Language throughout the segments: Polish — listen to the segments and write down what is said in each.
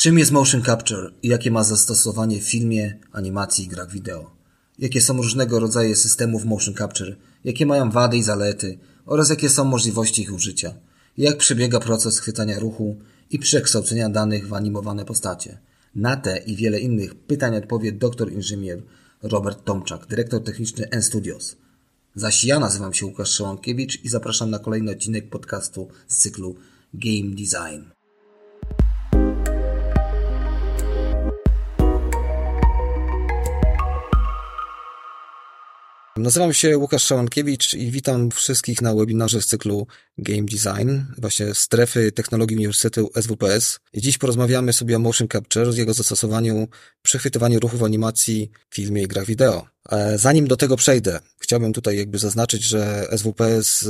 Czym jest motion capture i jakie ma zastosowanie w filmie, animacji i grach wideo? Jakie są różnego rodzaju systemów motion capture? Jakie mają wady i zalety? Oraz jakie są możliwości ich użycia? Jak przebiega proces chwytania ruchu i przekształcenia danych w animowane postacie? Na te i wiele innych pytań odpowie doktor inżynier Robert Tomczak, dyrektor techniczny N-Studios. Zaś ja nazywam się Łukasz Szołąkiewicz i zapraszam na kolejny odcinek podcastu z cyklu Game Design. Nazywam się Łukasz Szałankiewicz i witam wszystkich na webinarze z cyklu Game Design, właśnie strefy technologii Uniwersytetu SWPS. Dziś porozmawiamy sobie o motion capture, jego zastosowaniu, przechwytywaniu ruchów animacji w filmie i grach wideo. E, zanim do tego przejdę, chciałbym tutaj jakby zaznaczyć, że SWPS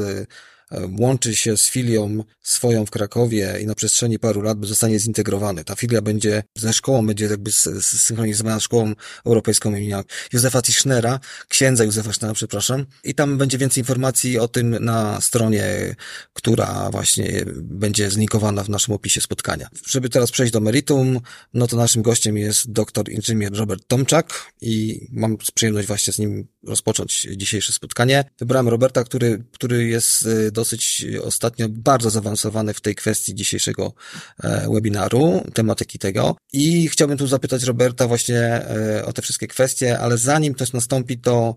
łączy się z filią swoją w Krakowie i na przestrzeni paru lat zostanie zintegrowany. Ta filia będzie ze szkołą, będzie jakby synchronizowana z szkołą europejską imienia Józefa Tischnera, księdza Józefa Tischnera, przepraszam. I tam będzie więcej informacji o tym na stronie, która właśnie będzie zlinkowana w naszym opisie spotkania. Żeby teraz przejść do meritum, no to naszym gościem jest doktor inżynier Robert Tomczak i mam przyjemność właśnie z nim rozpocząć dzisiejsze spotkanie. Wybrałem Roberta, który, który jest do dosyć ostatnio bardzo zaawansowany w tej kwestii dzisiejszego e, webinaru, tematyki tego. I chciałbym tu zapytać Roberta właśnie e, o te wszystkie kwestie, ale zanim to nastąpi, to,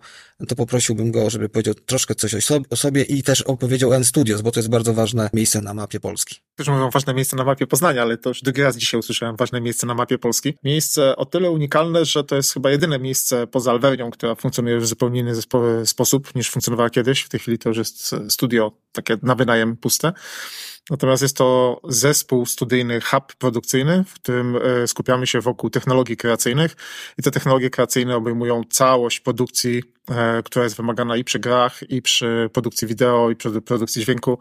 to poprosiłbym go, żeby powiedział troszkę coś o sobie i też opowiedział N-Studios, bo to jest bardzo ważne miejsce na mapie Polski. Też mówią ważne miejsce na mapie Poznania, ale to już drugi raz dzisiaj usłyszałem ważne miejsce na mapie Polski. Miejsce o tyle unikalne, że to jest chyba jedyne miejsce poza Alwernią, która funkcjonuje w zupełnie inny sposób niż funkcjonowała kiedyś. W tej chwili to już jest studio takie na wynajem puste. Natomiast jest to zespół studyjny, hub produkcyjny, w którym e, skupiamy się wokół technologii kreacyjnych i te technologie kreacyjne obejmują całość produkcji, e, która jest wymagana i przy grach, i przy produkcji wideo, i przy produkcji dźwięku.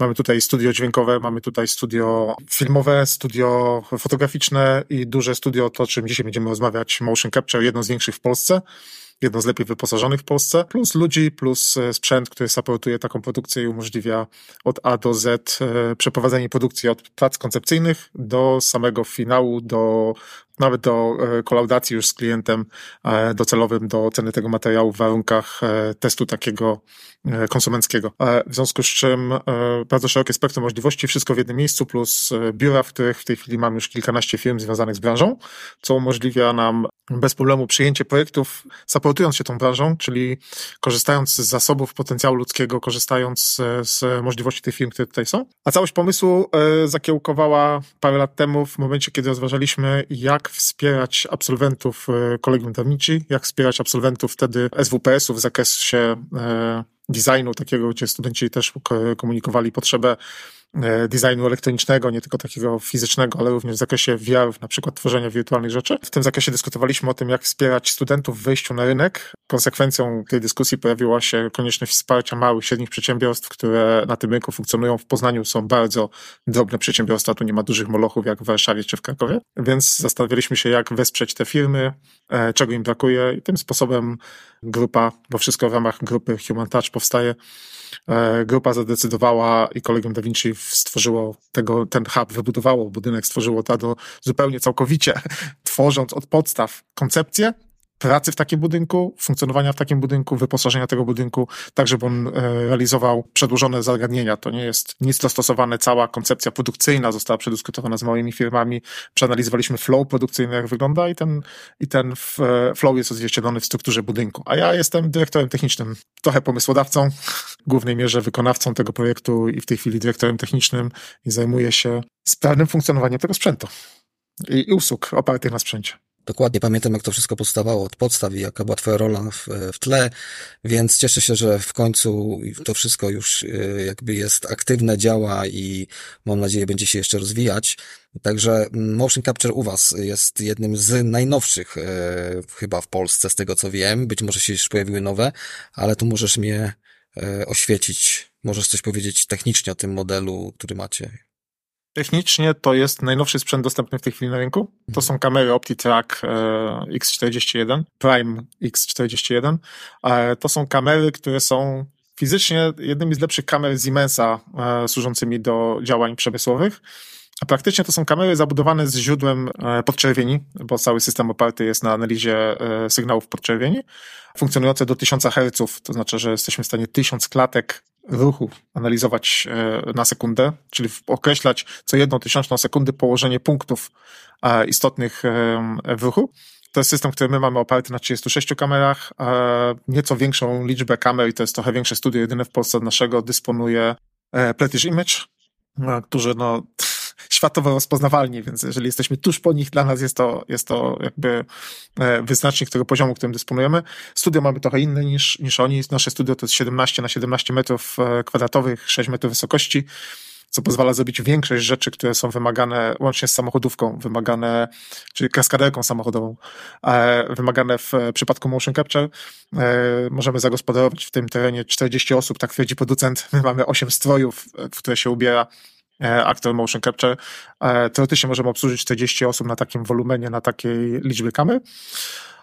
Mamy tutaj studio dźwiękowe, mamy tutaj studio filmowe, studio fotograficzne i duże studio, to czym dzisiaj będziemy rozmawiać, Motion Capture, jedno z większych w Polsce jedno z lepiej wyposażonych w Polsce, plus ludzi, plus e, sprzęt, który supportuje taką produkcję i umożliwia od A do Z e, przeprowadzenie produkcji od prac koncepcyjnych do samego finału, do nawet do e, kolaudacji już z klientem docelowym do ceny tego materiału w warunkach testu takiego konsumenckiego. W związku z czym bardzo szerokie spektrum możliwości, wszystko w jednym miejscu, plus biura, w których w tej chwili mam już kilkanaście firm związanych z branżą, co umożliwia nam bez problemu przyjęcie projektów, supportując się tą branżą, czyli korzystając z zasobów potencjału ludzkiego, korzystając z, z możliwości tych firm, które tutaj są. A całość pomysłu e, zakiełkowała parę lat temu, w momencie, kiedy rozważaliśmy, jak wspierać absolwentów e, Kolegium Dawnici, jak wspierać absolwentów wtedy SWPS-u w zakresie e, designu takiego, gdzie studenci też komunikowali potrzebę E, designu elektronicznego, nie tylko takiego fizycznego, ale również w zakresie VR, na przykład tworzenia wirtualnych rzeczy. W tym zakresie dyskutowaliśmy o tym, jak wspierać studentów w wejściu na rynek. Konsekwencją tej dyskusji pojawiła się konieczność wsparcia małych, średnich przedsiębiorstw, które na tym rynku funkcjonują. W Poznaniu są bardzo drobne przedsiębiorstwa, tu nie ma dużych molochów jak w Warszawie czy w Krakowie, więc zastanawialiśmy się, jak wesprzeć te firmy, e, czego im brakuje i tym sposobem grupa, bo wszystko w ramach grupy Human Touch powstaje, E, grupa zadecydowała i kolegium Da Vinci stworzyło tego, ten hub, wybudowało budynek, stworzyło to zupełnie całkowicie, tworząc od podstaw koncepcję, pracy w takim budynku, funkcjonowania w takim budynku, wyposażenia tego budynku, tak żeby on e, realizował przedłużone zagadnienia. To nie jest nic dostosowane, cała koncepcja produkcyjna została przedyskutowana z małymi firmami, przeanalizowaliśmy flow produkcyjny, jak wygląda i ten, i ten e, flow jest odzwierciedlony w strukturze budynku. A ja jestem dyrektorem technicznym, trochę pomysłodawcą, w głównej mierze wykonawcą tego projektu i w tej chwili dyrektorem technicznym i zajmuję się sprawnym funkcjonowaniem tego sprzętu i usług opartych na sprzęcie. Dokładnie pamiętam, jak to wszystko powstawało od podstaw i jaka była twoja rola w, w tle, więc cieszę się, że w końcu to wszystko już y, jakby jest aktywne, działa i mam nadzieję będzie się jeszcze rozwijać. Także motion capture u Was jest jednym z najnowszych e, chyba w Polsce, z tego co wiem. Być może się już pojawiły nowe, ale tu możesz mnie e, oświecić. Możesz coś powiedzieć technicznie o tym modelu, który macie. Technicznie to jest najnowszy sprzęt dostępny w tej chwili na rynku. To są kamery OptiTrack e, X41, Prime X41. E, to są kamery, które są fizycznie jednymi z lepszych kamer Siemensa e, służącymi do działań przemysłowych. A praktycznie to są kamery zabudowane z źródłem podczerwieni, bo cały system oparty jest na analizie sygnałów podczerwieni, funkcjonujące do 1000 Hz, to znaczy, że jesteśmy w stanie 1000 klatek ruchu analizować e, na sekundę, czyli określać co jedną tysiączną sekundy położenie punktów istotnych w ruchu. To jest system, który my mamy oparty na 36 kamerach. Nieco większą liczbę kamer, i to jest trochę większe studio, jedyne w Polsce od naszego, dysponuje Pletish Image, którzy no, światowo rozpoznawalni, więc jeżeli jesteśmy tuż po nich, dla nas jest to, jest to jakby e, wyznacznik tego poziomu, którym dysponujemy. Studio mamy trochę inne niż, niż oni. Nasze studio to jest 17 na 17 metrów e, kwadratowych, 6 metrów wysokości co pozwala zrobić większość rzeczy, które są wymagane łącznie z samochodówką, wymagane, czyli kaskaderką samochodową, e, wymagane w przypadku motion capture. Możemy zagospodarować w tym terenie 40 osób, tak twierdzi producent. My mamy 8 strojów, w które się ubiera E, aktor motion capture. E, teoretycznie możemy obsłużyć 40 osób na takim wolumenie, na takiej liczbie kamer.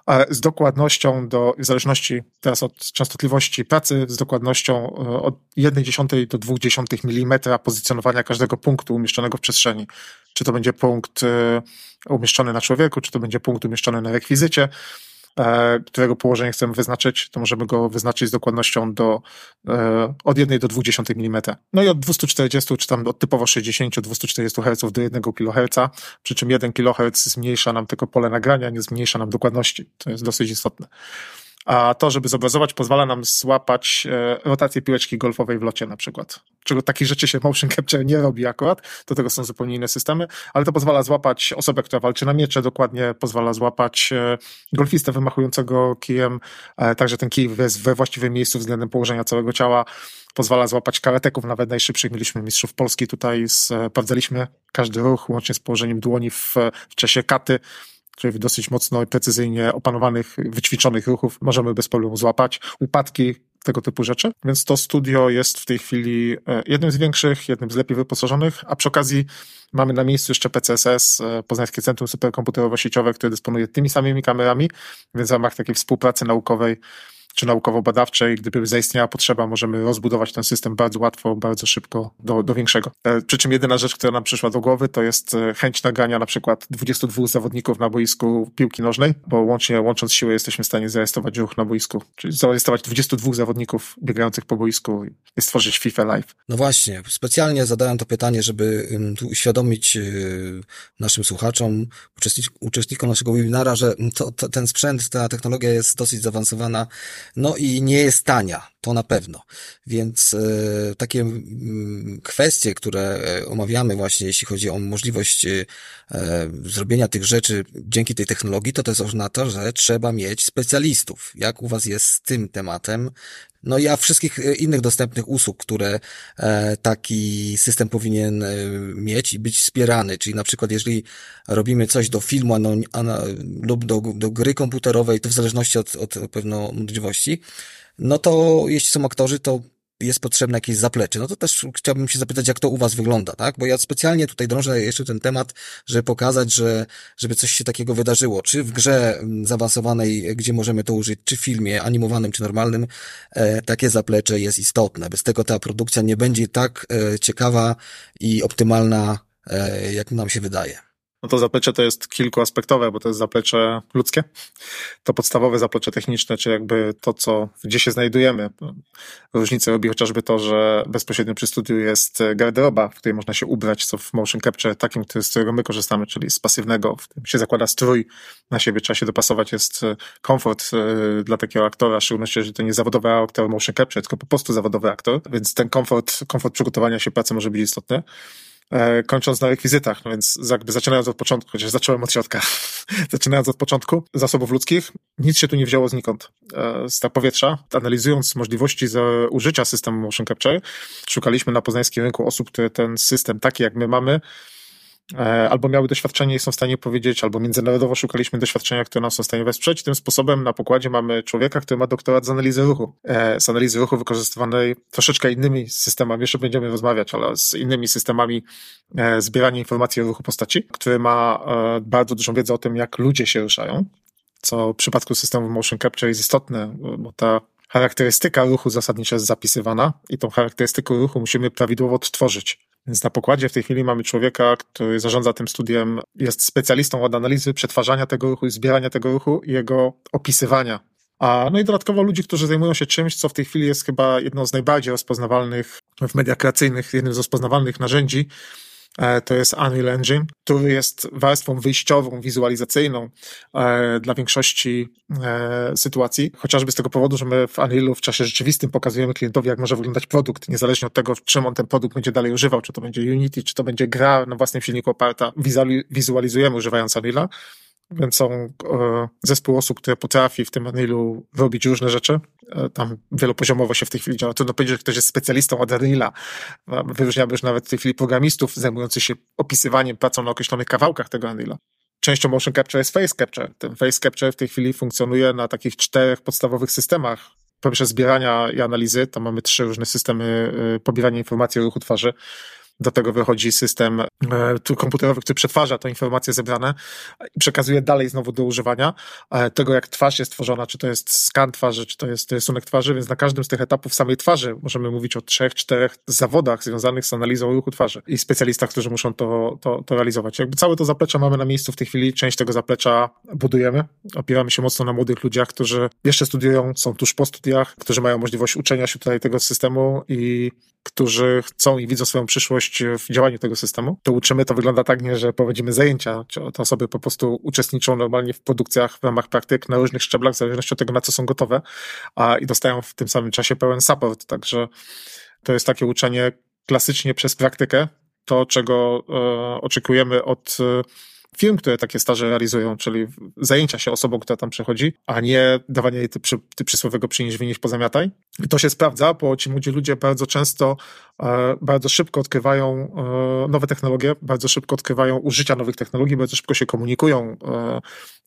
E, z dokładnością do, w zależności teraz od częstotliwości pracy, z dokładnością od 1,1 do 0,2 mm pozycjonowania każdego punktu umieszczonego w przestrzeni. Czy to będzie punkt umieszczony na człowieku, czy to będzie punkt umieszczony na rekwizycie. E, którego położenie chcemy wyznaczyć, to możemy go wyznaczyć z dokładnością do e, od 1 do 20 mm. No i od 240 czy tam od typowo 60-240 Hz do 1 kHz, przy czym 1 kHz zmniejsza nam tylko pole nagrania, nie zmniejsza nam dokładności. To jest dosyć istotne a to, żeby zobrazować, pozwala nam złapać e, rotację piłeczki golfowej w locie na przykład. Czego takich rzeczy się motion capture nie robi akurat, do tego są zupełnie inne systemy, ale to pozwala złapać osobę, która walczy na miecze, dokładnie pozwala złapać e, golfistę wymachującego kijem, e, także ten kij jest we właściwym miejscu względem położenia całego ciała, pozwala złapać karateków, nawet najszybszych. Mieliśmy mistrzów Polski tutaj, sprawdzaliśmy każdy ruch, łącznie z położeniem dłoni w, w czasie katy, czyli dosyć mocno i precyzyjnie opanowanych, wyćwiczonych ruchów możemy bez problemu złapać. Upadki, tego typu rzeczy. Więc to studio jest w tej chwili e, jednym z większych, jednym z lepiej wyposażonych, a przy okazji mamy na miejscu jeszcze PCSS, e, Poznańskie Centrum Superkomputerowo-Sieciowe, które dysponuje tymi samymi kamerami, więc w ramach takiej współpracy naukowej czy naukowo-badawczej, gdyby zaistniała potrzeba, możemy rozbudować ten system bardzo łatwo, bardzo szybko do, do większego. E, przy czym jedyna rzecz, która nam przyszła do głowy, to jest e, chęć nagrania na przykład 22 zawodników na boisku piłki nożnej, bo łącznie, łącząc siły jesteśmy w stanie zarejestrować ruch na boisku, czyli zarejestrować 22 zawodników biegających po boisku i stworzyć FIFA Live. No właśnie, specjalnie zadałem to pytanie, żeby tu uświadomić y, naszym słuchaczom, uczestnikom naszego webinara, że to, to, ten sprzęt, ta technologia jest dosyć zaawansowana, no i nie jest tania, to na pewno. Więc e, takie m, kwestie, które e, omawiamy właśnie, jeśli chodzi o możliwość e, zrobienia tych rzeczy dzięki tej technologii, to jest oznacza, że trzeba mieć specjalistów. Jak u Was jest z tym tematem? No i a wszystkich innych dostępnych usług, które taki system powinien mieć i być wspierany. Czyli na przykład, jeżeli robimy coś do filmu lub do, do gry komputerowej, to w zależności od, od pewno możliwości, no to jeśli są aktorzy, to jest potrzebne jakieś zaplecze. No to też chciałbym się zapytać, jak to u was wygląda, tak? Bo ja specjalnie tutaj drążę jeszcze ten temat, żeby pokazać, że, żeby coś się takiego wydarzyło. Czy w grze mm, zaawansowanej, gdzie możemy to użyć, czy w filmie animowanym, czy normalnym, e, takie zaplecze jest istotne. Bez tego ta produkcja nie będzie tak e, ciekawa i optymalna, e, jak nam się wydaje no to zaplecze to jest kilkuaspektowe, bo to jest zaplecze ludzkie, to podstawowe zaplecze techniczne, czy jakby to, co, gdzie się znajdujemy. Różnicę robi chociażby to, że bezpośrednio przy studiu jest garderoba, w której można się ubrać, co w motion capture takim, z którego my korzystamy, czyli z pasywnego, w którym się zakłada strój na siebie, trzeba się dopasować, jest e, komfort e, dla takiego aktora, w szczególności, że to nie zawodowy aktor motion capture, tylko po prostu zawodowy aktor, więc ten komfort, komfort przygotowania się pracy może być istotny. E, kończąc na rekwizytach, no więc jakby zaczynając od początku, chociaż zacząłem od środka, zaczynając od początku zasobów ludzkich, nic się tu nie wzięło znikąd. E, z powietrza, analizując możliwości użycia systemu motion capture, szukaliśmy na poznańskim rynku osób, które ten system taki jak my mamy, albo miały doświadczenie i są w stanie powiedzieć, albo międzynarodowo szukaliśmy doświadczenia, które nas są w stanie wesprzeć. Tym sposobem na pokładzie mamy człowieka, który ma doktorat z analizy ruchu. E, z analizy ruchu wykorzystywanej troszeczkę innymi systemami, jeszcze będziemy rozmawiać, ale z innymi systemami e, zbierania informacji o ruchu postaci, który ma bardzo dużą wiedzę o tym, jak ludzie się ruszają, co w przypadku systemu motion capture jest istotne, bo ta charakterystyka ruchu zasadniczo jest zapisywana i tą charakterystykę ruchu musimy prawidłowo odtworzyć Więc na pokładzie w tej chwili mamy człowieka, który zarządza tym studiem, jest specjalistą od analizy przetwarzania tego ruchu, zbierania tego ruchu i jego opisywania. A, no i dodatkowo ludzi, którzy zajmują się czymś, co w tej chwili jest chyba jedną z najbardziej rozpoznawalnych w mediach kreacyjnych, jednym z rozpoznawalnych narzędzi, to jest Unreal Engine, który jest warstwą wyjściową, wizualizacyjną e, dla większości e, sytuacji, chociażby z tego powodu, że my w Unrealu w czasie rzeczywistym pokazujemy klientowi, jak może wyglądać produkt, niezależnie od tego, czym on ten produkt będzie dalej używał, czy to będzie Unity, czy to będzie gra na własnym silniku oparta, wizualizujemy używając Unreala. Więc są e, zespół osób, które potrafi w tym Unrealu robić różne rzeczy. E, tam wielopoziomowo się w tej chwili działa. Trudno powiedzieć, że ktoś jest specjalistą od Unreala. Wyróżniałby już nawet w tej chwili programistów zajmujących się opisywaniem, pracą na określonych kawałkach tego Unreala. Częścią motion capture jest face capture. Ten face capture w tej chwili funkcjonuje na takich czterech podstawowych systemach. Po pierwsze zbierania i analizy. Tam mamy trzy różne systemy e, pobierania informacji o ruchu twarzy do tego wychodzi system e, komputerowy, który przetwarza te informacje zebrane i przekazuje dalej znowu do używania e, tego, jak twarz jest tworzona, czy to jest skan twarzy, czy to jest rysunek twarzy, więc na każdym z tych etapów samej twarzy możemy mówić o trzech, czterech zawodach związanych z analizą ruchu twarzy i specjalistach, którzy muszą to, to, to realizować. Jakby całe to zaplecze mamy na miejscu w tej chwili, część tego zaplecza budujemy, opieramy się mocno na młodych ludziach, którzy jeszcze studiują, są tuż po studiach, którzy mają możliwość uczenia się tutaj tego systemu i którzy chcą i widzą swoją przyszłość w działaniu tego systemu, to uczymy, to wygląda tak, nie, że prowadzimy zajęcia, te osoby po prostu uczestniczą normalnie w produkcjach w ramach praktyk na różnych szczeblach, w zależności od tego, na co są gotowe, a i dostają w tym samym czasie pełen support, także to jest takie uczenie klasycznie przez praktykę, to czego e, oczekujemy od e, firm, które takie staże realizują, czyli zajęcia się osobą, która tam przechodzi, a nie dawanie jej ty, ty przysłowego przynieść, wynieść, pozamiataj. I to się sprawdza, bo ci młodzi ludzie bardzo często, bardzo szybko odkrywają e, nowe technologie, bardzo szybko odkrywają użycia nowych technologii, bardzo szybko się komunikują e,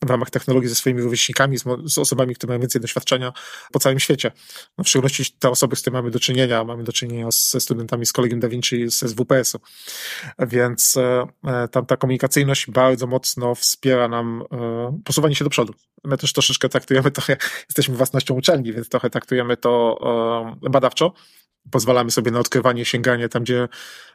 w ramach technologii ze swoimi rówieśnikami, z, osobami, które mają więcej doświadczenia po całym świecie. No, w szczególności te osoby, z którymi mamy do czynienia, mamy do czynienia ze studentami z Kolegium Da Vinci, z SWPS-u. Więc e, e, tam ta komunikacyjność bardzo mocno wspiera nam e, posuwanie się do przodu. My też troszeczkę traktujemy trochę, jesteśmy własnością uczelni, więc trochę traktujemy to badawczo. Pozwalamy sobie na odkrywanie, sięganie tam, gdzie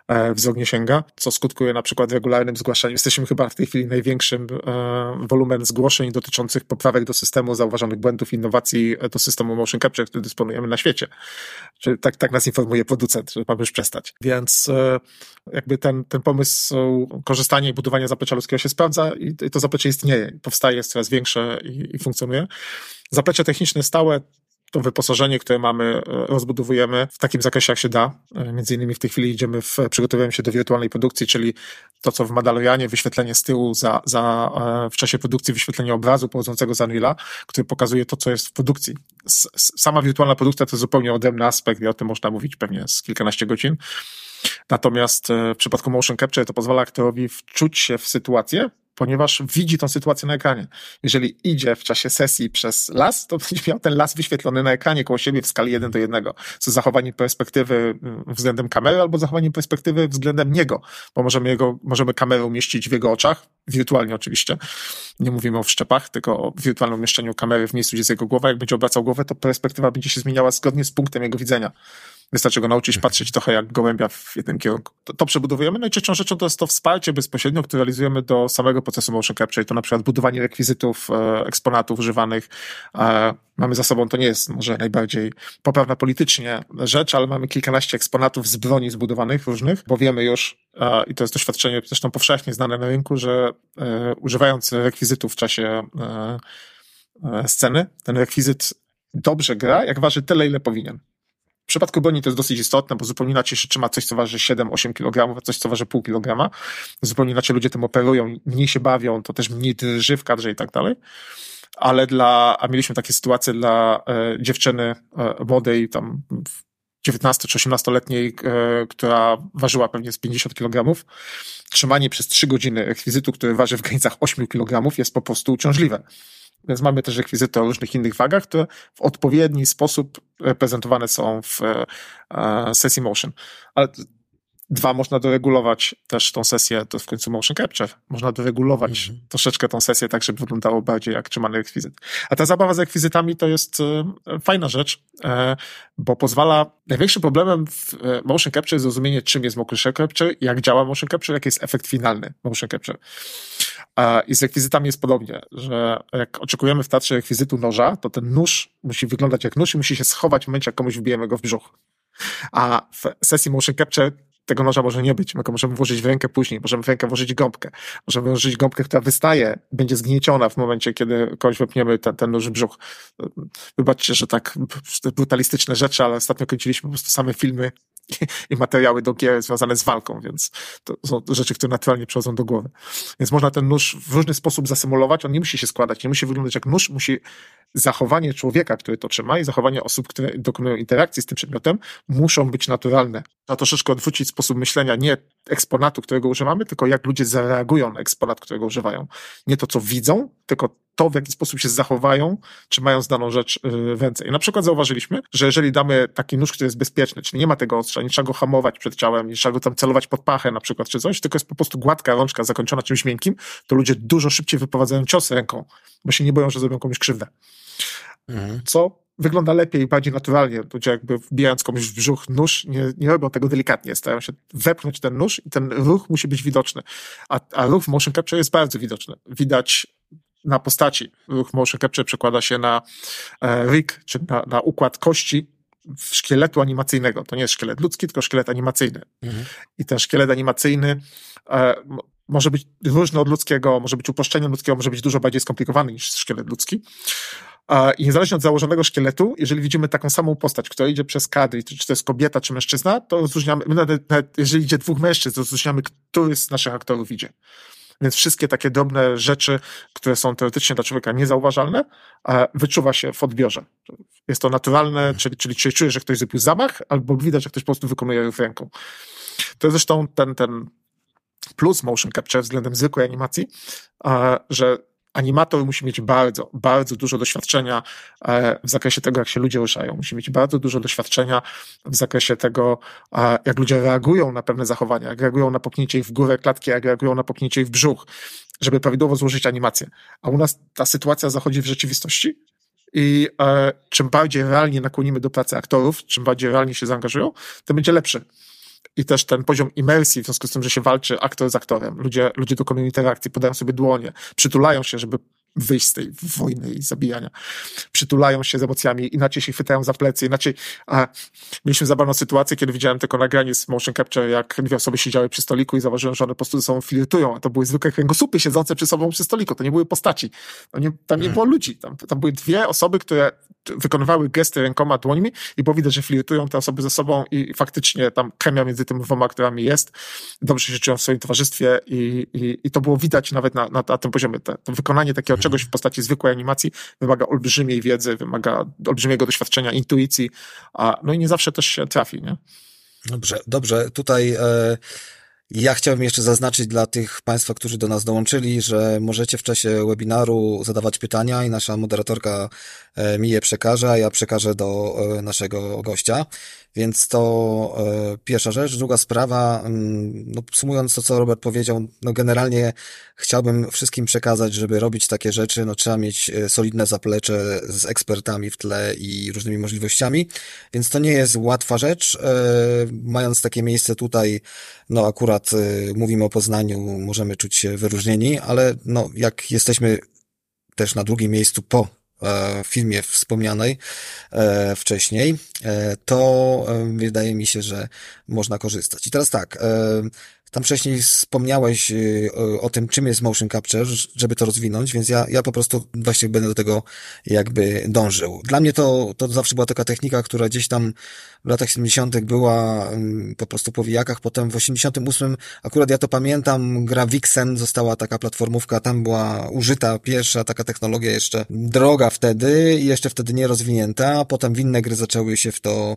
e, wzrok nie sięga, co skutkuje na przykład regularnym zgłaszaniem. Jesteśmy chyba w tej chwili największym e, wolumen zgłoszeń dotyczących poprawek do systemu, zauważonych błędów, innowacji do systemu motion capture, który dysponujemy na świecie. Czyli tak, tak nas informuje producent, że mamy już przestać. Więc e, jakby ten, ten pomysł korzystania i budowania zaplecza ludzkiego się sprawdza i to zaplecze istnieje, powstaje, jest coraz większe i, i funkcjonuje. Zaplecze techniczne stałe to wyposażenie, które mamy, e, rozbudowujemy w takim zakresie, jak się da. E, między innymi w tej chwili idziemy w, przygotowujemy się do wirtualnej produkcji, czyli to, co w Madalorianie, wyświetlenie z tyłu za, za, e, w czasie produkcji, wyświetlenie obrazu pochodzącego z Unreala, który pokazuje to, co jest w produkcji. Sama wirtualna produkcja to zupełnie odrębny aspekt i o tym można mówić pewnie z kilkanaście godzin. Natomiast w przypadku motion capture to pozwala aktorowi wczuć się w sytuację, ponieważ widzi tą sytuację na ekranie. Jeżeli idzie w czasie sesji przez las, to będzie miał ten las wyświetlony na ekranie koło siebie w skali 1 do 1. Co zachowanie perspektywy mm, względem kamery albo zachowanie perspektywy względem niego, bo możemy, jego, możemy kamerę umieścić w jego oczach, wirtualnie oczywiście. Nie mówimy o wszczepach, tylko o wirtualnym umieszczeniu kamery w miejscu, gdzie jest jego głowa. Jak będzie obracał głowę, to perspektywa będzie się zmieniała zgodnie z punktem jego widzenia. Wystarczy go nauczyć patrzeć trochę jak gołębia w jednym kierunku. To, to przebudowujemy. No i trzecią rzeczą to jest to wsparcie bezpośrednio, które realizujemy do samego procesu motion capture. To na przykład budowanie rekwizytów, e, eksponatów używanych. E, mamy za sobą, to nie jest może najbardziej poprawna politycznie rzecz, ale mamy kilkanaście eksponatów z broni zbudowanych różnych, bo wiemy już, e, i to jest doświadczenie zresztą powszechnie znane na rynku, że e, używając rekwizytów w czasie e, e, sceny, ten rekwizyt dobrze gra, jak waży tyle, ile powinien. W przypadku broni to jest dosyć istotne, bo zupełnie inaczej się trzyma coś, co waży 7-8 kg, a coś, co waży pół kg. Zupełnie inaczej ludzie tym operują, mniej się bawią, to też mniej drży w kadrze i tak dalej. Ale dla, a mieliśmy takie sytuacje dla e, dziewczyny e, młodej, tam 19 czy 18-letniej, e, która ważyła pewnie z 50 kg. Trzymanie przez 3 godziny rekwizytu, który waży w granicach 8 kg jest po prostu uciążliwe. Więc mamy też rekwizyty o różnych innych wagach, które w odpowiedni sposób prezentowane są w e, sesji motion. Ale Dwa, można doregulować też tą sesję, to w końcu motion capture. Można doregulować mhm. troszeczkę tą sesję tak, żeby wyglądało bardziej jak trzymany rekwizyt. A ta zabawa z rekwizytami to jest e, fajna rzecz, e, bo pozwala, największym problemem w e, motion capture jest zrozumienie, czym jest motion capture, jak działa motion capture, jaki jest efekt finalny motion capture. I z rekwizytami jest podobnie, że jak oczekujemy w teatrze rekwizytu noża, to ten nóż musi wyglądać jak nóż i musi się schować w momencie, jak komuś wbijemy go w brzuch. A w sesji motion capture tego noża może nie być. My go możemy włożyć w rękę później, możemy w rękę włożyć gąbkę. Możemy włożyć gąbkę, która wystaje, będzie zgnieciona w momencie, kiedy kogoś wepniemy ten, ten nóż w brzuch. Wybaczcie, że tak brutalistyczne rzeczy, ale ostatnio kręciliśmy po prostu same filmy i materiały do gier związane z walką, więc to są rzeczy, które naturalnie przychodzą do głowy. Więc można ten nóż w różny sposób zasymulować, on nie musi się składać, nie musi wyglądać jak nóż, musi zachowanie człowieka, który to trzyma i zachowanie osób, które dokonują interakcji z tym przedmiotem, muszą być naturalne. Trzeba troszeczkę odwrócić sposób myślenia nie eksponatu, którego używamy, tylko jak ludzie zareagują na eksponat, którego używają. Nie to, co widzą, tylko to, w jaki sposób się zachowają, czy mają daną rzecz y, w ręce. I na przykład zauważyliśmy, że jeżeli damy taki nóż, który jest bezpieczny, czyli nie ma tego ostrza, nie trzeba go hamować przed ciałem, nie trzeba go tam celować pod pachę na przykład, czy coś, tylko jest po prostu gładka rączka zakończona czymś miękkim, to ludzie dużo szybciej wyprowadzają cios ręką, bo się nie boją, że zrobią komuś krzywdę. Mhm. Co wygląda lepiej i bardziej naturalnie. Ludzie jakby wbijając komuś w brzuch nóż, nie, nie robią tego delikatnie, starają się wepchnąć ten nóż i ten ruch musi być widoczny. A, a ruch w motion capture jest bardzo widoczny. Widać na postaci. Ruch motion capture przekłada się na e, rig, czy na, na układ kości szkieletu animacyjnego. To nie jest szkielet ludzki, tylko szkielet animacyjny. Mhm. I ten szkielet animacyjny e, może być różny od ludzkiego, może być uproszczeniem ludzkiego, może być dużo bardziej skomplikowany niż szkielet ludzki. I niezależnie od założonego szkieletu, jeżeli widzimy taką samą postać, która idzie przez kadry, czy to jest kobieta, czy mężczyzna, to rozróżniamy, nawet, nawet jeżeli idzie dwóch mężczyzn, to rozróżniamy, który z naszych aktorów idzie. Więc wszystkie takie drobne rzeczy, które są teoretycznie dla człowieka niezauważalne, wyczuwa się w odbiorze. Jest to naturalne, czyli, czyli, czyli czuje, że ktoś zrobił zamach, albo widać, że ktoś po prostu wykonuje ruch ręką. To jest zresztą ten, ten plus motion capture względem zwykłej animacji, że animator musi mieć bardzo, bardzo dużo doświadczenia e, w zakresie tego, jak się ludzie ruszają. Musi mieć bardzo dużo doświadczenia w zakresie tego, jak ludzie reagują na pewne zachowania, jak reagują na popchnięcie ich w górę klatki, jak reagują na popchnięcie ich w brzuch, żeby prawidłowo złożyć animację. A u nas ta sytuacja zachodzi w rzeczywistości i e, czym bardziej realnie nakłonimy do pracy aktorów, czym bardziej realnie się zaangażują, tym będzie lepszy i też ten poziom imersji, w związku z tym, że się walczy aktor z aktorem. Ludzie, ludzie dokonują interakcji, podają sobie dłonie, przytulają się, żeby wyjść z tej wojny i zabijania. Przytulają się z emocjami, inaczej się chwytają za plecy, inaczej... A, mieliśmy zabawną sytuację, kiedy widziałem tylko nagranie z motion capture, jak dwie osoby siedziały przy stoliku i zauważyłem, że one po prostu ze sobą flirtują, a to były zwykłe kręgosłupy siedzące przy sobą przy stoliku, to nie były postaci. To nie, tam nie hmm. było ludzi, tam, tam były dwie osoby, które wykonywały gesty rękoma, dłońmi i było widać, że flirtują te osoby ze sobą i faktycznie tam chemia między tymi dwoma aktorami jest. Dobrze się czują w swoim towarzystwie i, i, i to było widać nawet na, na, na tym poziomie. To, to wykonanie takiego czegoś w postaci zwykłej animacji wymaga olbrzymiej wiedzy, wymaga olbrzymiego doświadczenia, intuicji, a, no i nie zawsze też się trafi, nie? Dobrze, dobrze. Tutaj e, ja chciałbym jeszcze zaznaczyć dla tych Państwa, którzy do nas dołączyli, że możecie w czasie webinaru zadawać pytania i nasza moderatorka e, mi je przekaże, a ja przekażę do e, naszego gościa. Więc to e, pierwsza rzecz. Druga sprawa, mm, no, sumując to, co Robert powiedział, no generalnie chciałbym wszystkim przekazać, żeby robić takie rzeczy, no trzeba mieć e, solidne zaplecze z ekspertami w tle i różnymi możliwościami, więc to nie jest łatwa rzecz. E, mając takie miejsce tutaj, no akurat mówimy o Poznaniu, możemy czuć się wyróżnieni, ale no jak jesteśmy też na drugim miejscu po E, filmie wspomnianej e, wcześniej, e, to wydaje mi się, że można korzystać. I teraz tak, tam wcześniej wspomniałeś o tym, czym jest motion capture, żeby to rozwinąć, więc ja, ja po prostu właśnie będę do tego jakby dążył. Dla mnie to, to zawsze była taka technika, która gdzieś tam w latach 70. była mm, po prostu po wijakach, potem w 88 akurat ja to pamiętam, gra Vixen została taka platformówka, tam była użyta pierwsza taka technologia jeszcze droga wtedy i jeszcze wtedy nie rozwinięta, potem inne gry zaczęły się w to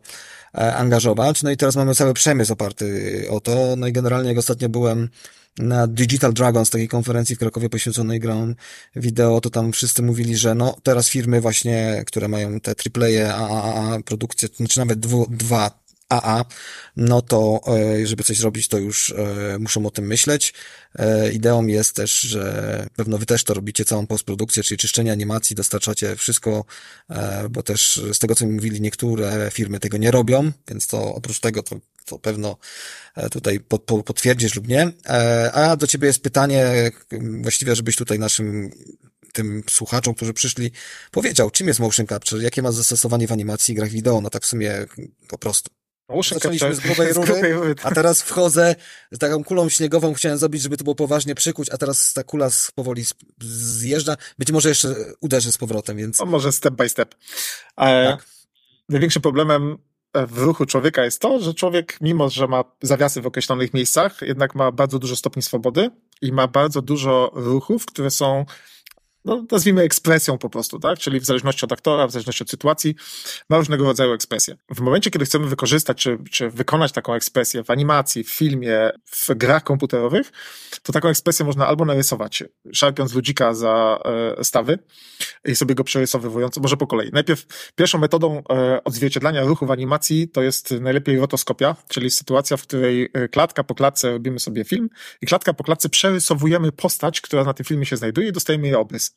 e, angażować, no i teraz mamy cały przemysł oparty o to, no i generalnie jak ostatnio byłem na Digital Dragons, takiej konferencji w Krakowie poświęconej grom wideo, to tam wszyscy mówili, że no teraz firmy właśnie, które mają te AAA, AAA produkcje, znaczy nawet dwu, dwa AA, no to e, żeby coś zrobić, to już e, muszą o tym myśleć. E, ideą jest też, że pewno wy też to robicie, całą postprodukcję, czyli czyszczenie animacji, dostarczacie wszystko, bo też z tego, co mi mówili, niektóre firmy tego nie robią, więc to oprócz tego to, to pewno tutaj potwierdzisz lub nie. A do ciebie jest pytanie, właściwie, żebyś tutaj naszym tym słuchaczom, którzy przyszli, powiedział, czym jest motion capture, jakie ma zastosowanie w animacji i grach wideo, no tak w sumie po prostu. Zaczęliśmy z grubej rury, a teraz wchodzę z taką kulą śniegową, chciałem zrobić, żeby to było poważnie przykuć, a teraz ta kula powoli zjeżdża. Być może jeszcze uderzy z powrotem, więc... O, może step by step. E, tak. Największym problemem w ruchu człowieka jest to, że człowiek, mimo że ma zawiasy w określonych miejscach, jednak ma bardzo dużo stopni swobody i ma bardzo dużo ruchów, które są no, nazwijmy ekspresją po prostu, tak? Czyli w zależności od aktora, w zależności od sytuacji, ma różnego rodzaju ekspresje. W momencie, kiedy chcemy wykorzystać, czy, czy wykonać taką ekspresję w animacji, w filmie, w grach komputerowych, to taką ekspresję można albo narysować, szarpiąc ludzika za e, stawy i sobie go przerysowywując, może po kolei. Najpierw pierwszą metodą e, odzwierciedlania ruchu w animacji to jest najlepiej rotoskopia, czyli sytuacja, w której e, klatka po klatce robimy sobie film i klatka po klatce przerysowujemy postać, która na tym filmie się znajduje i dostajemy jej obrys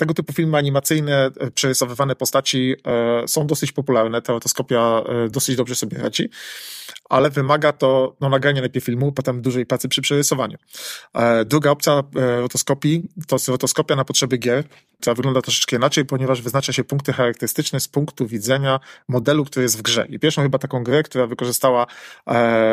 tego typu filmy animacyjne, e, przerysowywane postaci e, są dosyć popularne. Teotoskopia e, dosyć dobrze sobie radzi, ale wymaga to no, nagrania najpierw filmu, potem dużej pracy przy przerysowaniu. Druga opcja rotoskopii to jest rotoskopia na potrzeby gier, która wygląda troszeczkę inaczej, ponieważ wyznacza się punkty charakterystyczne z punktu widzenia modelu, który jest w grze. I pierwszą chyba taką grę, która wykorzystała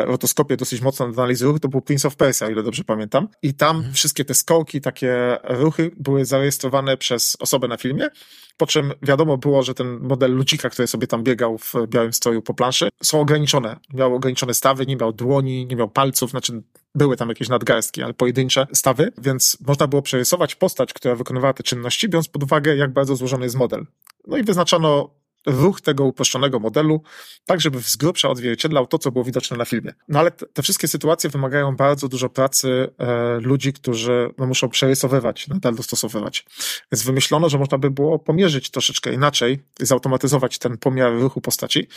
rotoskopię dosyć mocno do analizy ruchu, to był Prince of Persia, o ile dobrze pamiętam. I tam mhm. wszystkie te skoki, takie ruchy były zarejestrowane przez osobę na filmie, po czym wiadomo było, że ten model ludzika, który sobie tam biegał w białym stroju po planszy, są ograniczone. Miał ograniczone stawy, nie miał dłoni, nie miał palców, znaczy były tam jakieś nadgarstki, ale pojedyncze stawy, więc można było przerysować postać, która wykonywała te czynności, biorąc pod uwagę, jak bardzo złożony jest model. No i wyznaczano ruch tego uproszczonego modelu, tak żeby z grubsza odzwierciedlał to, co było widoczne na filmie. No ale te wszystkie sytuacje wymagają bardzo dużo pracy e, ludzi, którzy no, muszą przerysowywać, nadal dostosowywać. Więc wymyślono, że można by było pomierzyć troszeczkę inaczej, zautomatyzować ten pomiar ruchu postaci.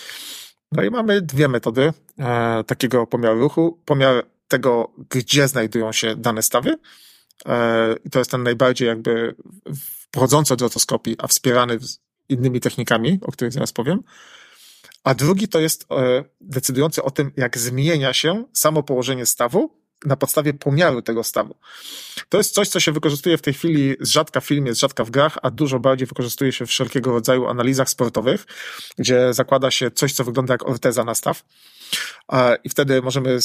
No i mamy dwie metody e, takiego pomiaru ruchu. Pomiar tego, gdzie znajdują się dane stawy. E, I to jest ten najbardziej jakby wchodzący od rotoskopii, a wspierany innymi technikami, o których zaraz powiem. A drugi to jest e, decydujący o tym, jak zmienia się samo położenie stawu na podstawie pomiaru tego stawu. To jest coś, co się wykorzystuje w tej chwili z rzadka w filmie, z rzadka w grach, a dużo bardziej wykorzystuje się w wszelkiego rodzaju analizach sportowych, gdzie zakłada się coś, co wygląda jak orteza na staw. I wtedy możemy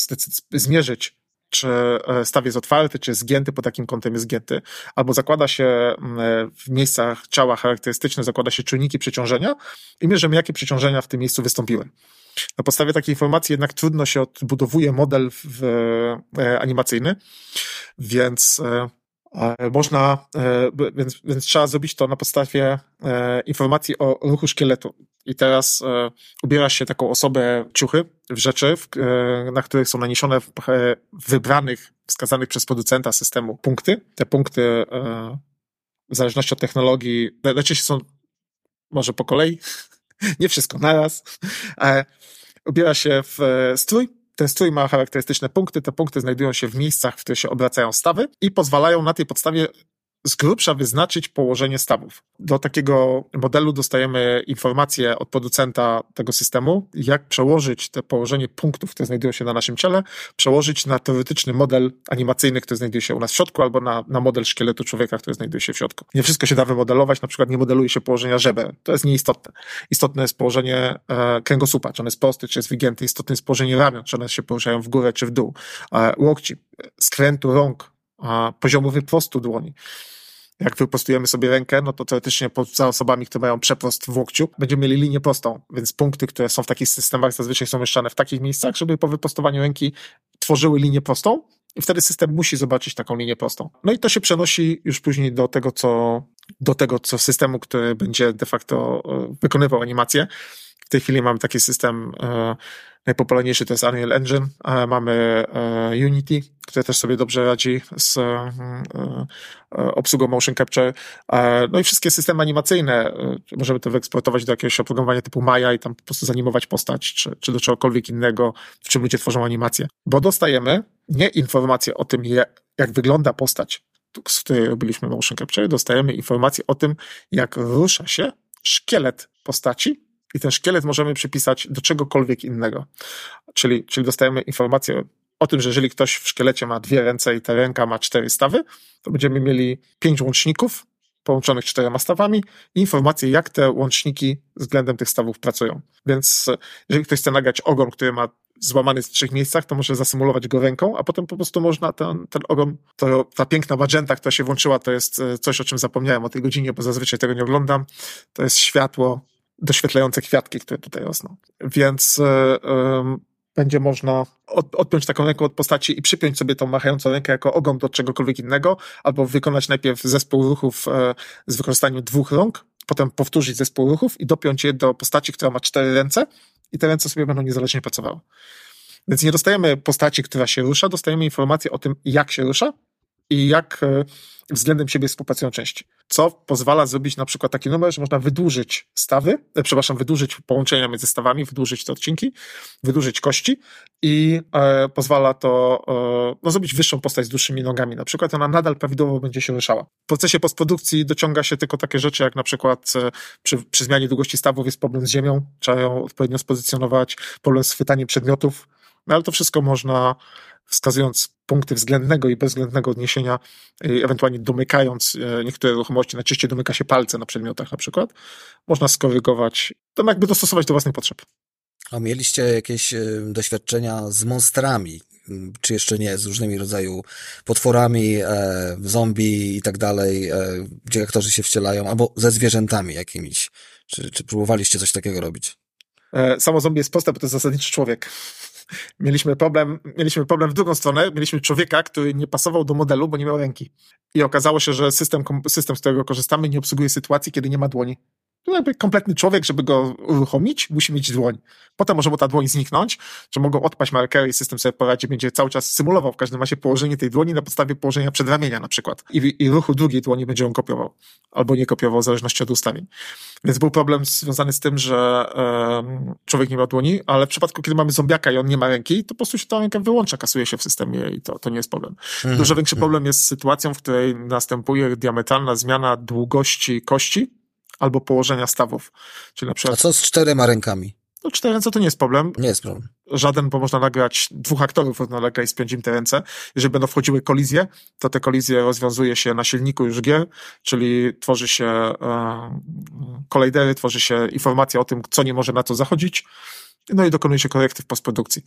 zmierzyć czy e, staw jest otwarty, czy zgięty, pod takim kątem jest zgięty, albo zakłada się mm, e, w miejscach ciała charakterystyczne, zakłada się czujniki przeciążenia i mierzymy, jakie przeciążenia w tym miejscu wystąpiły. Na podstawie takiej informacji jednak trudno się odbudowuje model w, e, animacyjny, więc można, więc, więc trzeba zrobić to na podstawie informacji o ruchu szkieletu. I teraz ubiera się taką osobę ciuchy w rzeczy, na których są naniesione wybranych, wskazanych przez producenta systemu punkty. Te punkty w zależności od technologii, najczęściej są może po kolei, nie wszystko naraz. Ubiera się w strój, ten strój ma charakterystyczne punkty, te punkty znajdują się w miejscach, w których się obracają stawy i pozwalają na tej podstawie z grubsza wyznaczyć położenie stawów. Do takiego modelu dostajemy informacje od producenta tego systemu, jak przełożyć te położenie punktów, które znajdują się na naszym ciele, przełożyć na teoretyczny model animacyjny, który znajduje się u nas w środku, albo na, na model szkieletu człowieka, który znajduje się w środku. Nie wszystko się da wymodelować, na przykład nie modeluje się położenia żeber. To jest nieistotne. Istotne jest położenie e, kręgosłupa, czy on jest prosty, czy jest wygięty. Istotne jest położenie ramion, czy one się poruszają w górę, czy w dół. E, łokci, skrętu rąk, poziomu wyprostu dłoni. Jak wyprostujemy sobie rękę, no to teoretycznie za osobami, które mają przeprost w łokciu, będziemy mieli linię prostą, więc punkty, które są w takich systemach zazwyczaj są umieszczane w takich miejscach, żeby po wyprostowaniu ręki tworzyły linię prostą. I wtedy system musi zobaczyć taką linię prostą. No i to się przenosi już później do tego, co, do tego, co systemu, który będzie de facto e, wykonywał animację, W tej chwili mamy taki system, e, najpopularniejszy to jest Unreal Engine, e, mamy e, Unity, które też sobie dobrze radzi z obsługą motion capture. No i wszystkie systemy animacyjne, możemy to wyeksportować do jakiegoś oprogramowania typu Maya i tam po prostu zanimować postać, czy, czy do czegokolwiek innego, w czym ludzie tworzą animacje. Bo dostajemy nie informacje o tym, jak wygląda postać, z której robiliśmy motion capture, dostajemy informacje o tym, jak rusza się szkielet postaci i ten szkielet możemy przypisać do czegokolwiek innego. Czyli, czyli dostajemy informację o tym, że jeżeli ktoś w szkielecie ma dwie ręce i ta ręka ma cztery stawy, to będziemy mieli pięć łączników połączonych czterema stawami i informacje, jak te łączniki względem tych stawów pracują. Więc jeżeli ktoś chce nagrać ogon, który ma złamany w trzech miejscach, to może zasymulować go ręką, a potem po prostu można ten, ten ogon, to, ta piękna magenta, która się włączyła, to jest e, coś, o czym zapomniałem o tej godzinie, bo zazwyczaj tego nie oglądam. To jest światło doświetlające kwiatki, które tutaj rosną. Więc yy, będzie można od, odpiąć taką rękę od postaci i przypiąć sobie tą machającą rękę jako ogon do czegokolwiek innego, albo wykonać najpierw zespół ruchów yy, z wykorzystaniem dwóch rąk, potem powtórzyć zespół ruchów i dopiąć je do postaci, która ma cztery ręce i te ręce sobie będą niezależnie pracowały. Więc nie dostajemy postaci, która się rusza, dostajemy informację o tym, jak się rusza i jak e, względem siebie współpracują części. Co pozwala zrobić na przykład taki numer, że można wydłużyć stawy, e, przepraszam, wydłużyć połączenia między stawami, wydłużyć te odcinki, wydłużyć kości i e, pozwala to e, no, zrobić wyższą postać z dłuższymi nogami. Na przykład ona nadal prawidłowo będzie się ruszała. W procesie postprodukcji dociąga się tylko takie rzeczy, jak na przykład e, przy, przy zmianie długości stawów jest problem z ziemią, trzeba ją odpowiednio spozycjonować, problem z chwytaniem przedmiotów, no ale to wszystko można wskazując punkty względnego i bezwzględnego odniesienia, ewentualnie domykając e, niektóre ruchomości, najczęściej domyka się palce na przedmiotach na przykład, można skorygować, to jakby dostosować do własnych potrzeb. A mieliście jakieś e, doświadczenia z monstrami, czy jeszcze nie, z różnymi rodzaju potworami, e, zombie i tak dalej, e, gdzie aktorzy się wcielają, albo ze zwierzętami jakimiś. Czy, czy próbowaliście coś takiego robić? E, samo zombie jest proste, bo to jest zasadniczy człowiek mieliśmy problem, mieliśmy problem w drugą stronę. Mieliśmy człowieka, który nie pasował do modelu, bo nie miał ręki. I okazało się, że system, system z którego korzystamy, nie obsługuje sytuacji, kiedy nie ma dłoni. To jakby kompletny człowiek, żeby go uruchomić, musi mieć dłoń. Potem może mu ta dłoń zniknąć, czy mogą odpaść markery i system sobie poradzi, będzie cały czas symulował w każdym razie położenie tej dłoni na podstawie położenia przedramienia na przykład. I, i ruchu drugiej dłoni będzie on kopiował. Albo nie kopiował, w zależności od ustawień. Więc był problem związany z tym, że um, człowiek nie ma dłoni, ale w przypadku, kiedy mamy zombiaka i on nie ma ręki, to po prostu się ta ręka wyłącza, kasuje się w systemie i to, to nie jest problem. Mhm. Dużo większy problem jest z sytuacją, w której następuje diametralna zmiana długości kości, albo położenia stawów. Czyli na przykład... A co z czterema rękami? No cztery ręce to nie jest problem. Nie jest problem. Żaden, bo można nagrać dwóch aktorów, można nagrać spiąć im te ręce. Jeżeli będą wchodziły kolizje, to te kolizje rozwiązuje się na silniku już gier, czyli tworzy się e, kolejdery, tworzy się informacja o tym, co nie może na to zachodzić no i dokonuje się korekty w postprodukcji.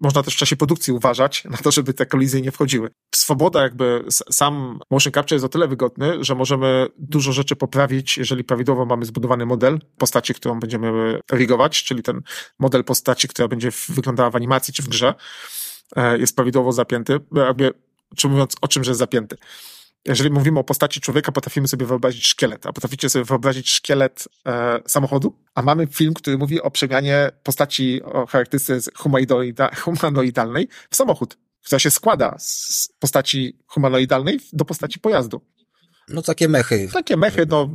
Można też w czasie produkcji uważać na to, żeby te kolizje nie wchodziły. Swoboda jakby sam motion capture jest o tyle wygodny, że możemy dużo rzeczy poprawić, jeżeli prawidłowo mamy zbudowany model postaci, którą będziemy rigować, czyli ten model postaci, która będzie wyglądała w animacji czy w grze, e, jest prawidłowo zapięty. Jakby, czy mówiąc o czym, że jest zapięty jeżeli mówimy o postaci człowieka, potrafimy sobie wyobrazić szkielet, a potraficie sobie wyobrazić szkielet e, samochodu, a mamy film, który mówi o przemianie postaci o charakterystyce humanoidalnej w samochód, która się składa z postaci humanoidalnej do postaci pojazdu. No takie mechy. Takie mechy, no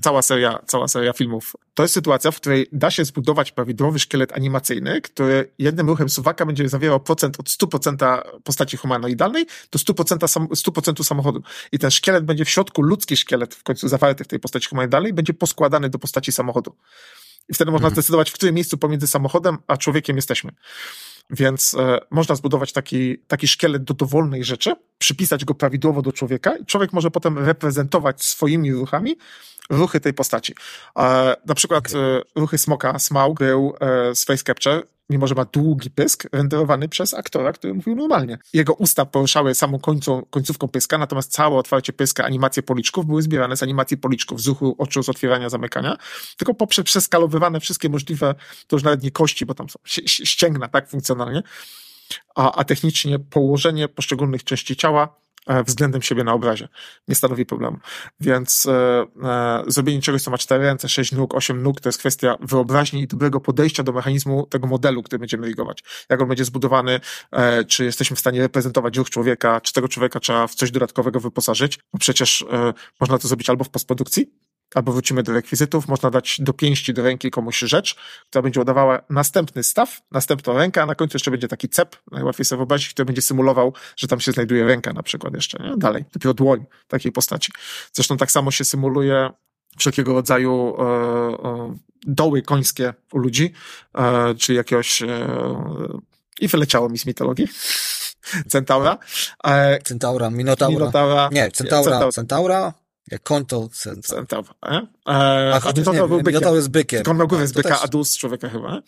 cała seria, cała seria filmów. To jest sytuacja, w której da się zbudować prawidłowy szkielet animacyjny, który jednym ruchem suwaka będzie zawierał procent od 100% postaci humanoidalnej do 100%, sam, 100% samochodu. I ten szkielet będzie w środku, ludzki szkielet w końcu zawarty w tej postaci humanoidalnej, będzie poskładany do postaci samochodu. I wtedy można mhm. zdecydować, w którym miejscu pomiędzy samochodem a człowiekiem jesteśmy. Więc e, można zbudować taki, taki szkielet do dowolnej rzeczy, przypisać go prawidłowo do człowieka i człowiek może potem reprezentować swoimi ruchami ruchy tej postaci. E, na przykład okay. e, ruchy Smoka, Smaug był e, z Face Capture mimo że ma długi pysk, renderowany przez aktora, który mówił normalnie. Jego usta poruszały samą końcą, końcówką pyska, natomiast całe otwarcie pyska, animacje policzków były zbierane z animacji policzków, z ruchu oczu, z otwierania, zamykania, tylko poprzez przeskalowywane wszystkie możliwe, to już nawet nie kości, bo tam są ścięgna, tak funkcjonalnie, a, a technicznie położenie poszczególnych części ciała względem siebie na obrazie. Nie stanowi problemu. Więc e, e, zrobienie czegoś, co ma cztery ręce, sześć nóg, osiem nóg, to jest kwestia wyobraźni i dobrego podejścia do mechanizmu tego modelu, który będziemy rigować. Jak on będzie zbudowany, e, czy jesteśmy w stanie reprezentować ruch człowieka, czy tego człowieka trzeba w coś dodatkowego wyposażyć. Bo przecież e, można to zrobić albo w postprodukcji, albo wrócimy do rekwizytów, można dać do pięści, do ręki komuś rzecz, która będzie udawała następny staw, następną rękę, a na końcu jeszcze będzie taki cep, najłatwiej sobie wyobrazić, który będzie symulował, że tam się znajduje ręka na przykład jeszcze, nie? dalej, dopiero dłoń takiej postaci. Zresztą tak samo się symuluje wszelkiego rodzaju e, e, doły końskie u ludzi, e, czy jakiegoś e, i wyleciało mi z mitologii. Centaura. E, Centaura, Minotaura. Minotaura. Nie, Centaura, Centaura. Centaura, konto nie? A, E, a chociaż Minotaur nie, był bykiem. Minotaur jest bykiem. Z to byka, a dół z człowieka chyba.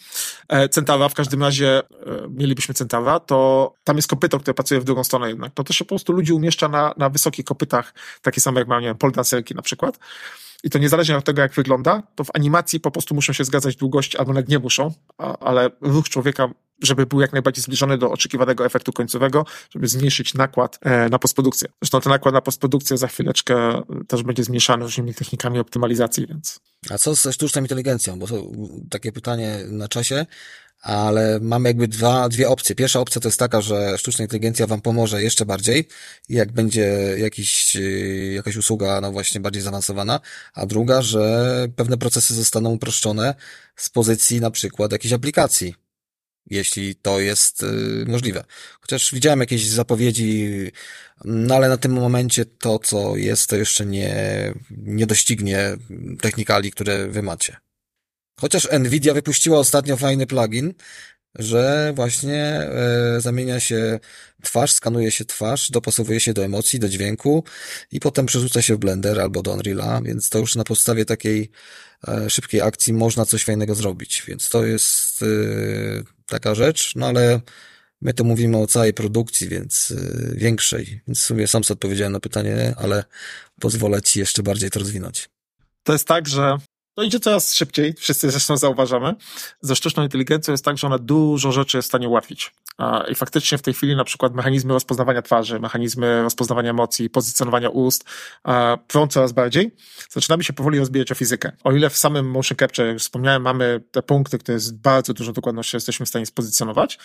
E, Centaura, w każdym razie e, mielibyśmy Centaura, to tam jest kopyto, które pracuje w drugą stronę jednak. No to się po prostu ludzi umieszcza na, na wysokich kopytach, takie same jak mają, nie wiem, poldancerki na przykład. I to niezależnie od tego, jak wygląda, to w animacji po prostu muszą się zgadzać długości, albo nawet nie muszą, a, ale ruch człowieka, żeby był jak najbardziej zbliżony do oczekiwanego efektu końcowego, żeby zmniejszyć nakład e, na postprodukcję. Zresztą ten nakład na postprodukcję za chwileczkę e, też będzie zmniejszany różnymi technikami optymalizacji, więc A co ze sztuczną inteligencją? Bo to takie pytanie na czasie, ale mamy jakby dwa, dwie opcje. Pierwsza opcja to jest taka, że sztuczna inteligencja wam pomoże jeszcze bardziej, jak będzie jakiś, yy, jakaś usługa, no właśnie bardziej zaawansowana, a druga, że pewne procesy zostaną uproszczone z pozycji na przykład jakiejś aplikacji. Jeśli to jest yy, możliwe. Chociaż widziałem jakieś zapowiedzi, no ale na tym momencie to, co jest, to jeszcze nie, nie doścignie technikali, które wy macie. Chociaż Nvidia wypuściła ostatnio fajny plugin, że właśnie e, zamienia się twarz, skanuje się twarz, dopasowuje się do emocji, do dźwięku i potem przerzuca się w Blender albo do Unreala, więc to już na podstawie takiej e, szybkiej akcji można coś fajnego zrobić, więc to jest e, taka rzecz, no ale my tu mówimy o całej produkcji, więc e, większej, więc w sumie sam sobie odpowiedziałem na pytanie, ale pozwolę ci jeszcze bardziej to rozwinąć. To jest tak, że to idzie coraz szybciej, wszyscy zresztą zauważamy. Ze sztuczną inteligencją jest tak, że ona dużo rzeczy jest w stanie ułatwić. I faktycznie w tej chwili na przykład mechanizmy rozpoznawania twarzy, mechanizmy rozpoznawania emocji, pozycjonowania ust prą coraz bardziej. Zaczynamy się powoli rozbijać o fizykę. O ile w samym motion capture, jak wspomniałem, mamy te punkty, które z bardzo dużą dokładnością jesteśmy w stanie spozycjonować,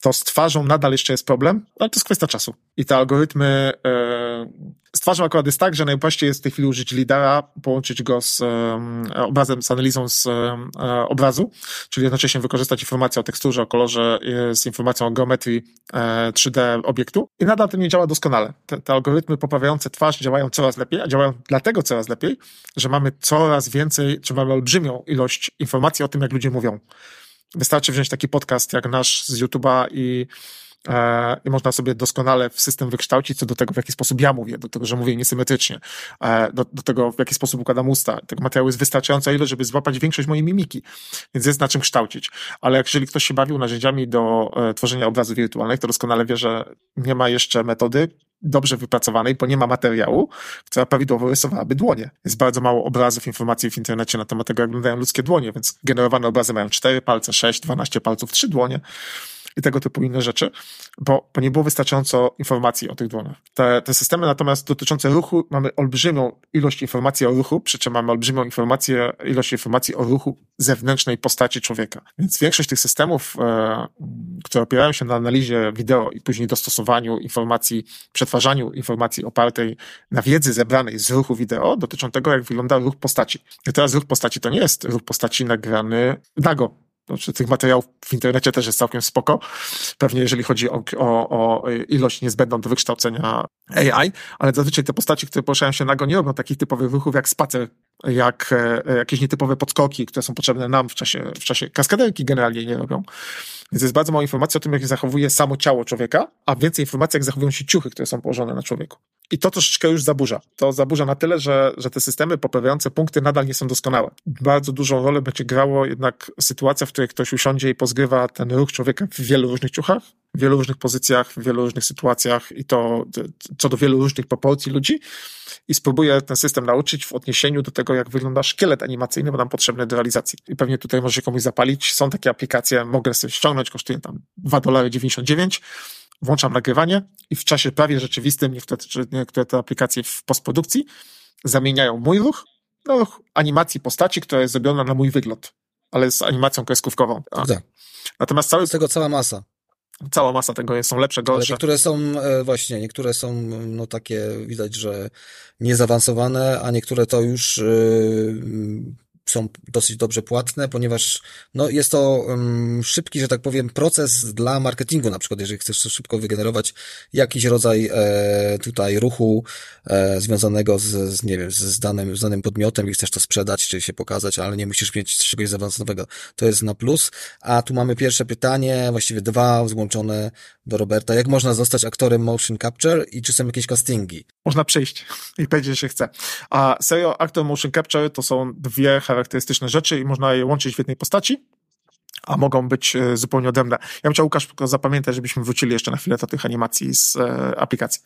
to z twarzą nadal jeszcze jest problem, ale to jest kwestia czasu. I te algorytmy, e, z twarzą akurat jest tak, że najprościej jest w tej chwili użyć lidara, połączyć go z e, obrazem, z analizą z e, obrazu, czyli jednocześnie wykorzystać informację o teksturze, o kolorze z informacją o geometrii e, 3D obiektu i nadal to nie działa doskonale. Te, te algorytmy poprawiające twarz działają coraz lepiej, a działają dlatego coraz lepiej, że mamy coraz więcej, czy mamy olbrzymią ilość informacji o tym, jak ludzie mówią. Wystarczy wziąć taki podcast jak nasz z YouTube'a i, i można sobie doskonale w system wykształcić co do tego, w jaki sposób ja mówię, do tego, że mówię niesymetrycznie, e, do, do tego, w jaki sposób układam usta. Tego materiału jest wystarczająca ilość, żeby złapać większość mojej mimiki, więc jest na czym kształcić. Ale jeżeli ktoś się bawił narzędziami do e, tworzenia obrazów wirtualnych, to doskonale wie, że nie ma jeszcze metody dobrze wypracowanej, bo nie ma materiału, która prawidłowo rysowałaby dłonie. Jest bardzo mało obrazów, informacji w internecie na temat tego, jak wyglądają ludzkie dłonie, więc generowane obrazy mają 4 palce, 6, 12 palców, 3 dłonie i tego typu inne rzeczy, bo, bo nie było wystarczająco informacji o tych dłoniach. Te, te systemy natomiast dotyczące ruchu, mamy olbrzymią ilość informacji o ruchu, przy czym mamy olbrzymią informację, ilość informacji o ruchu zewnętrznej postaci człowieka. Więc większość tych systemów, e, które opierają się na analizie wideo i później dostosowaniu informacji, przetwarzaniu informacji opartej na wiedzy zebranej z ruchu wideo, dotyczą tego, jak wygląda ruch postaci. I teraz ruch postaci to nie jest ruch postaci nagrany nago, znaczy, tych materiałów w internecie też jest całkiem spoko. Pewnie jeżeli chodzi o, o, o ilość niezbędną do wykształcenia AI, ale zazwyczaj te postaci, które poruszają się nago, nie robią takich typowych ruchów jak spacer, jak e, jakieś nietypowe podskoki, które są potrzebne nam w czasie, w czasie kaskaderki generalnie nie robią. Więc jest bardzo mało informacji o tym, jak zachowuje samo ciało człowieka, a więcej informacji, jak zachowują się ciuchy, które są położone na człowieku. I to troszeczkę już zaburza. To zaburza na tyle, że, że te systemy poprawiające punkty nadal nie są doskonałe. Bardzo dużą rolę będzie grało jednak sytuacja, w której ktoś usiądzie i pozgrywa ten ruch człowieka w wielu różnych ciuchach, w wielu różnych pozycjach, w wielu różnych sytuacjach i to co do wielu różnych proporcji ludzi i spróbuje ten system nauczyć w odniesieniu do tego, jak wygląda szkielet animacyjny, bo nam potrzebny do realizacji. I pewnie tutaj może się komuś zapalić. Są takie aplikacje, mogę sobie ściągnąć, kosztuje tam 2 dolary 99 włączam nagrywanie i w czasie prawie rzeczywistym niektóre, te aplikacje w postprodukcji zamieniają mój ruch na ruch animacji postaci, która jest zrobiona na mój wygląd, ale z animacją kreskówkową. Tak. Natomiast cały, Z tego cała masa. cała masa tego jest, są lepsze, Ale gorsze. niektóre są, e, właśnie, niektóre są, no takie, widać, że niezaawansowane, a niektóre to już e, są dosyć dobrze płatne, ponieważ no, jest to um, szybki, że tak powiem, proces dla marketingu, na przykład, jeżeli chcesz szybko wygenerować jakiś rodzaj e, tutaj ruchu e, związanego z, z, nie wiem, z, danym, z danym podmiotem i chcesz to sprzedać, czy się pokazać, ale nie musisz mieć czegoś zaawansowanego. To jest na plus. A tu mamy pierwsze pytanie, właściwie dwa złączone do Roberta. Jak można zostać aktorem motion capture i czy są jakieś castingi? Można przyjść i powiedzieć, że się chce. A serio, aktor motion capture to są dwie rzeczy i można je łączyć w jednej postaci, a mogą być e, zupełnie odrębne. Ja bym chciał, Łukasz, tylko zapamiętać, żebyśmy wrócili jeszcze na chwilę do tych animacji z e, aplikacji.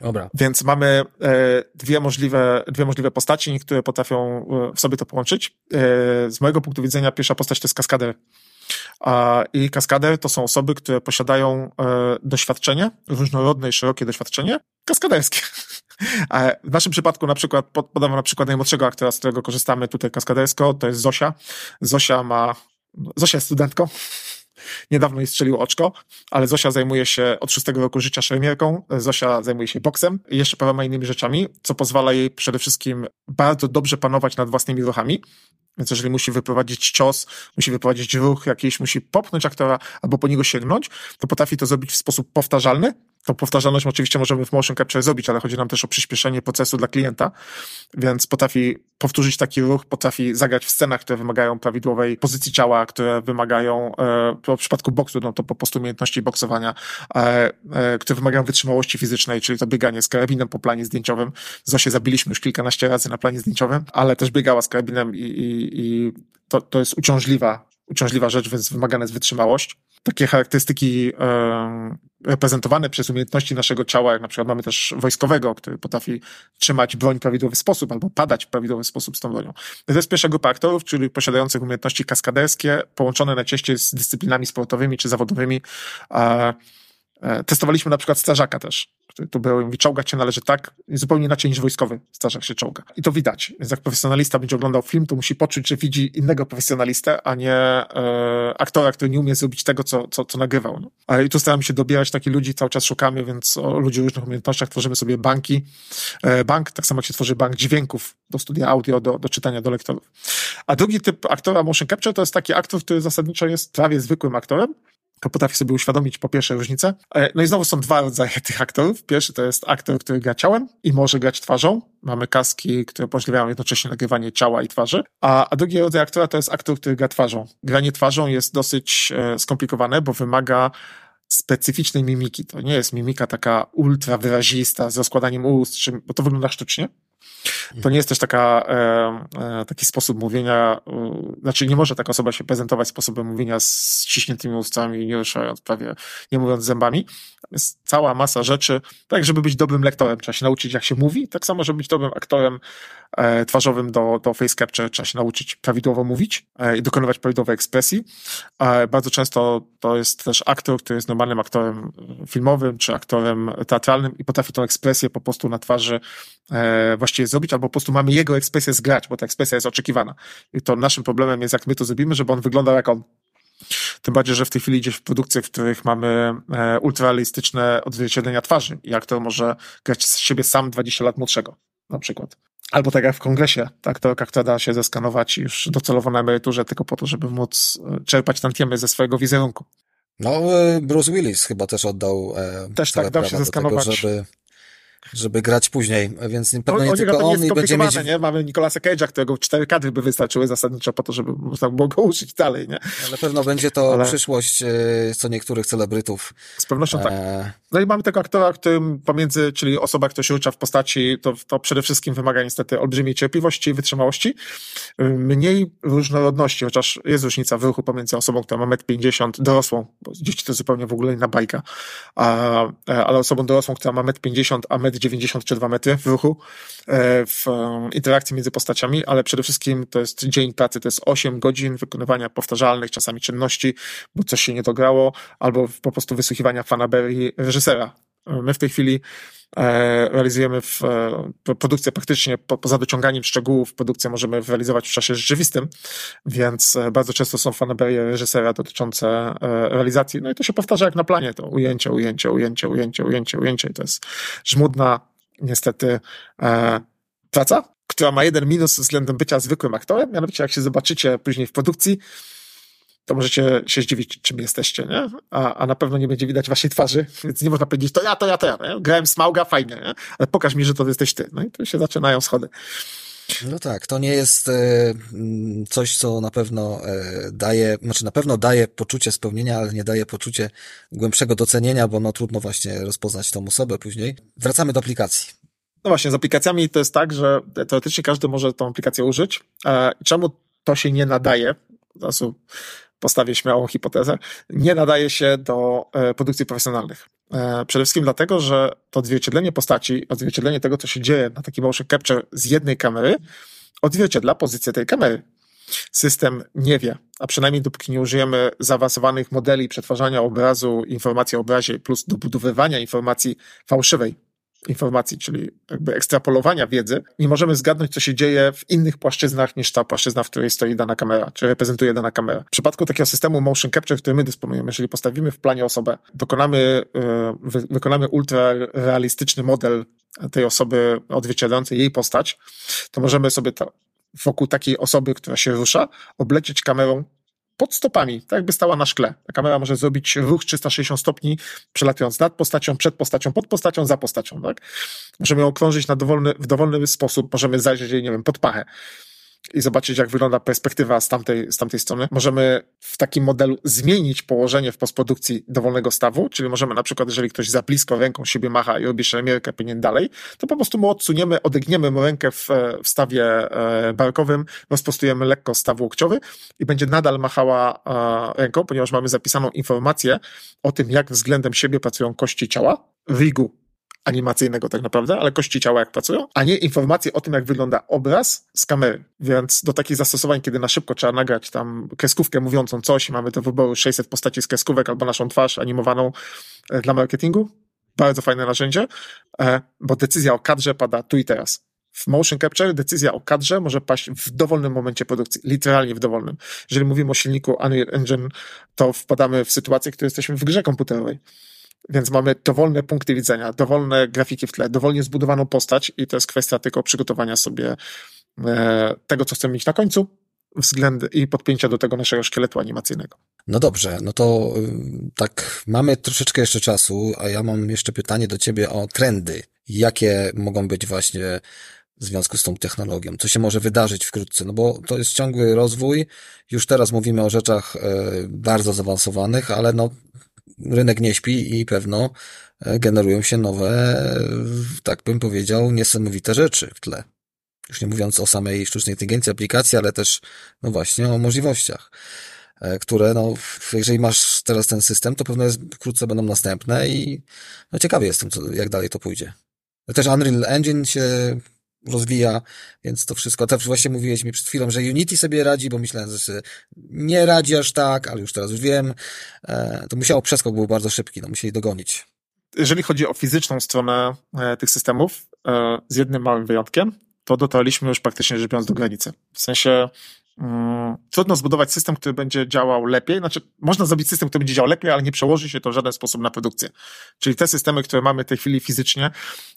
Dobra. Więc mamy e, dwie, możliwe, dwie możliwe postaci, które potrafią e, w sobie to połączyć. E, z mojego punktu widzenia pierwsza postać to jest kaskader. I kaskader to są osoby, które posiadają e, doświadczenie, różnorodne i szerokie doświadczenie, kaskaderskie. W naszym przypadku na przykład, pod- podam na przykład najmłodszego aktora, z którego korzystamy tutaj kaskadersko, to jest Zosia. Zosia ma, Zosia jest studentką, niedawno jej strzeliło oczko, ale Zosia zajmuje się od szóstego roku życia szermierką, Zosia zajmuje się boksem i jeszcze paroma innymi rzeczami, co pozwala jej przede wszystkim bardzo dobrze panować nad własnymi ruchami. Więc jeżeli musi wyprowadzić cios, musi wyprowadzić ruch jakiś, musi popchnąć aktora albo po niego sięgnąć, to potrafi to zrobić w sposób powtarzalny. Tą powtarzalność oczywiście możemy w motion capture zrobić, ale chodzi nam też o przyspieszenie procesu dla klienta, więc potrafi powtórzyć taki ruch, potrafi zagrać w scenach, które wymagają prawidłowej pozycji ciała, które wymagają, e, w przypadku boksu, no to po prostu umiejętności boksowania, e, e, które wymagają wytrzymałości fizycznej, czyli to bieganie z karabinem po planie zdjęciowym. Zosię zabiliśmy już kilkanaście razy na planie zdjęciowym, ale też biegała z karabinem i, i, i to, to jest uciążliwa, uciążliwa rzecz, więc wymagana jest wytrzymałość. Takie charakterystyki e, reprezentowane przez umiejętności naszego ciała, jak na przykład mamy też wojskowego, który potrafi trzymać broń w prawidłowy sposób albo padać w prawidłowy sposób z tą bronią. To jest pierwsza grupa aktorów, czyli posiadających umiejętności kaskaderskie, połączone najczęściej z dyscyplinami sportowymi czy zawodowymi. E, testowaliśmy na przykład strażaka też, który tu był i mówi, czołgać się należy tak, zupełnie inaczej niż wojskowy strażak się czołga. I to widać. Więc jak profesjonalista będzie oglądał film, to musi poczuć, że widzi innego profesjonalistę, a nie e, aktora, który nie umie zrobić tego, co, co, co nagrywał. No. A I tu staramy się dobierać takich ludzi, cały czas szukamy, więc o ludzi o różnych umiejętnościach tworzymy sobie banki. E, bank, tak samo jak się tworzy bank dźwięków do studia audio, do, do czytania do lektorów. A drugi typ aktora motion capture to jest taki aktor, który zasadniczo jest prawie zwykłym aktorem, to potrafi sobie uświadomić po pierwsze różnicę. E, No i znowu są dwa rodzaje tych aktorów. Pierwszy to jest aktor, który gra ciałem i może grać twarzą. Mamy kaski, które umożliwiają jednocześnie nagrywanie ciała i twarzy. A, a drugi rodzaj aktora to jest aktor, który gra twarzą. Granie twarzą jest dosyć e, skomplikowane, bo wymaga specyficznej mimiki. To nie jest mimika taka ultra wyrazista z rozkładaniem ust, bo to wygląda sztucznie. To nie jest też taka, e, e, taki sposób mówienia, znaczy nie może taka osoba się prezentować sposobem mówienia z ściśniętymi ustami, nie ruszając prawie, nie mówiąc zębami. Jest cała masa rzeczy, tak żeby być dobrym lektorem, trzeba się nauczyć jak się mówi, tak samo, żeby być dobrym aktorem e, twarzowym do, do face capture, trzeba się nauczyć prawidłowo mówić i dokonywać prawidłowej ekspresji. Bardzo często to jest też aktor, który jest normalnym aktorem filmowym, czy aktorem teatralnym i potrafi tą ekspresję po prostu na twarzy e, właściwie zrobić, albo po prostu mamy jego ekspresję zgrać, bo ta ekspresja jest oczekiwana. I to naszym problemem jest, jak my to zrobimy, żeby on wyglądał jak on. Tym bardziej, że w tej chwili idzie w produkcje, w których mamy e, ultrarealistyczne odzwierciedlenia twarzy i aktor może grać z siebie sam 20 lat młodszego, na przykład. Albo tak jak w kongresie, tak, to aktor da się zeskanować już docelowo na emeryturze tylko po to, żeby móc e, czerpać tantiemy ze swojego wizerunku. No, e, Bruce Willis chyba też oddał e, Też tak, dał się do tego, zeskanować. żeby, żeby grać później, więc O, pewno nie o tylko on i będzie mieć... nie? Mamy Nicolasa Cage'a, którego cztery kadry by wystarczyły zasadniczo po to, żeby można było go uczyć dalej, nie? Na pewno będzie to Ale- przyszłość e, co niektórych celebrytów. Z pewnością tak. E, No i mamy tego aktora, którym pomiędzy, czyli osoba, która się ucza w postaci, to, to przede wszystkim wymaga niestety olbrzymiej cierpliwości i wytrzymałości, mniej różnorodności, chociaż jest różnica w ruchu pomiędzy osobą, która ma 1,50 m, dorosłą, bo dzieci to zupełnie w ogóle inna bajka, a, ale osobą dorosłą, która ma 1,50 m, a 1,90 m czy 2 metry w ruchu, e, w interakcji między postaciami, ale przede wszystkim to jest dzień pracy, to jest 8 godzin wykonywania powtarzalnych czasami czynności, bo coś się nie dograło, albo po prostu wysłuchiwania fanaberii reżysera. My w tej chwili e, realizujemy w, e, produkcję praktycznie po, poza dociąganiem szczegółów, produkcję możemy realizować w czasie rzeczywistym, więc e, bardzo często są fanaberie reżysera dotyczące realizacji. No i to się powtarza jak na planie, to ujęcie, ujęcie, ujęcie, ujęcie, ujęcie, ujęcie. I to jest żmudna, niestety, praca, która ma jeden minus względem bycia zwykłym aktorem, mianowicie jak się zobaczycie później w produkcji, to możecie się zdziwić, czym jesteście, nie? A, a na pewno nie będzie widać waszej twarzy, więc nie można powiedzieć, to ja, to ja, to ja. Nie? Grałem Smauga, fajnie, nie? ale pokaż mi, że to jesteś ty. No i tu się zaczynają schody. No tak, to nie jest e, coś, co na pewno e, daje, znaczy na pewno daje poczucie spełnienia, ale nie daje poczucie głębszego docenienia, bo no trudno właśnie rozpoznać tą osobę później. Wracamy do aplikacji. No właśnie, z aplikacjami to jest tak, że teoretycznie każdy może tą aplikację użyć. E, czemu to się nie nadaje? Zasu postawię śmiałą hipotezę, nie nadaje się do e, produkcji profesjonalnych. E, przede wszystkim dlatego, że to odzwierciedlenie postaci, odzwierciedlenie tego, co się dzieje na takim motion capture z jednej kamery, odzwierciedla pozycję tej kamery. System nie wie, a przynajmniej dopóki nie użyjemy zaawansowanych modeli przetwarzania obrazu, informacji o obrazie plus dobudowywania informacji fałszywej informacji, czyli jakby ekstrapolowania wiedzy, nie możemy zgadnąć, co się dzieje w innych płaszczyznach niż ta płaszczyzna, w której stoi dana kamera, czy reprezentuje dana kamera. W przypadku takiego systemu motion capture, który my dysponujemy, jeżeli postawimy w planie osobę, dokonamy, e, wy, wykonamy ultra realistyczny model tej osoby odzwierciedlającej jej postać, to możemy sobie to, wokół takiej osoby, która się rusza, oblecieć kamerą pod stopami, tak jakby stała na szkle. Ta kamera może zrobić ruch 360 stopni, przelatując nad postacią, przed postacią, pod postacią, za postacią, tak? Możemy ją okrążyć na dowolny, w dowolny sposób, możemy zajrzeć jej, nie wiem, pod pachę i zobaczyć, jak wygląda perspektywa z tamtej, z tamtej strony. Możemy w takim modelu zmienić położenie w postprodukcji dowolnego stawu, czyli możemy na przykład, jeżeli ktoś za blisko ręką siebie macha i robi szermierkę powinien dalej, to po prostu mu odsuniemy, odegniemy mu rękę w, w stawie e, barkowym, rozprostujemy lekko staw łokciowy i będzie nadal machała e, ręką, ponieważ mamy zapisaną informację o tym, jak względem siebie pracują kości ciała w rigu animacyjnego tak naprawdę, ale kości ciała jak pracują, a nie informacje o tym, jak wygląda obraz z kamery. Więc do takich zastosowań, kiedy na szybko trzeba nagrać tam kreskówkę mówiącą coś, mamy do wyboru 600 postaci z kreskówek albo naszą twarz animowaną e, dla marketingu, bardzo fajne narzędzie, e, bo decyzja o kadrze pada tu i teraz. W motion capture decyzja o kadrze może paść w dowolnym momencie produkcji, literalnie w dowolnym. Jeżeli mówimy o silniku Unreal Engine, to wpadamy w sytuację, w której jesteśmy w grze komputerowej. Więc mamy dowolne punkty widzenia, dowolne grafiki w tle, dowolnie zbudowaną postać i to jest kwestia tylko przygotowania sobie e, tego, co chcemy mieć na końcu względy i podpięcia do tego naszego szkieletu animacyjnego. No dobrze, no to y, tak, mamy troszeczkę jeszcze czasu, a ja mam jeszcze pytanie do ciebie o trendy. Jakie mogą być właśnie w związku z tą technologią? Co się może wydarzyć wkrótce? No bo to jest ciągły rozwój. Już teraz mówimy o rzeczach e, bardzo zaawansowanych, ale no rynek nie śpi i pewno e, generują się nowe, tak bym powiedział, niesamowite rzeczy w tle. Już nie mówiąc o samej sztucznej inteligencji aplikacji, ale też, no właśnie, o możliwościach, e, które, no, jeżeli masz teraz ten system, to pewno jest, wkrótce będą następne i no, ciekawy jestem, co, jak dalej to pójdzie. Też Unreal Engine się rozwija, więc to wszystko. Też właśnie mówiłeś mi przed chwilą, że Unity sobie radzi, bo myślałem, że nie radzi aż tak, ale już teraz już wiem. E, to musiało przeskok był bardzo szybki, no musieli dogonić. Jeżeli chodzi o fizyczną stronę e, tych systemów, e, z jednym małym wyjątkiem, to dotarliśmy już praktycznie rzecz biorąc do granicy. W sensie Hmm, trudno zbudować system, który będzie działał lepiej. Znaczy, można zrobić system, który będzie działał lepiej, ale nie przełoży się to w żaden sposób na produkcję. Czyli te systemy, które mamy w tej chwili fizycznie,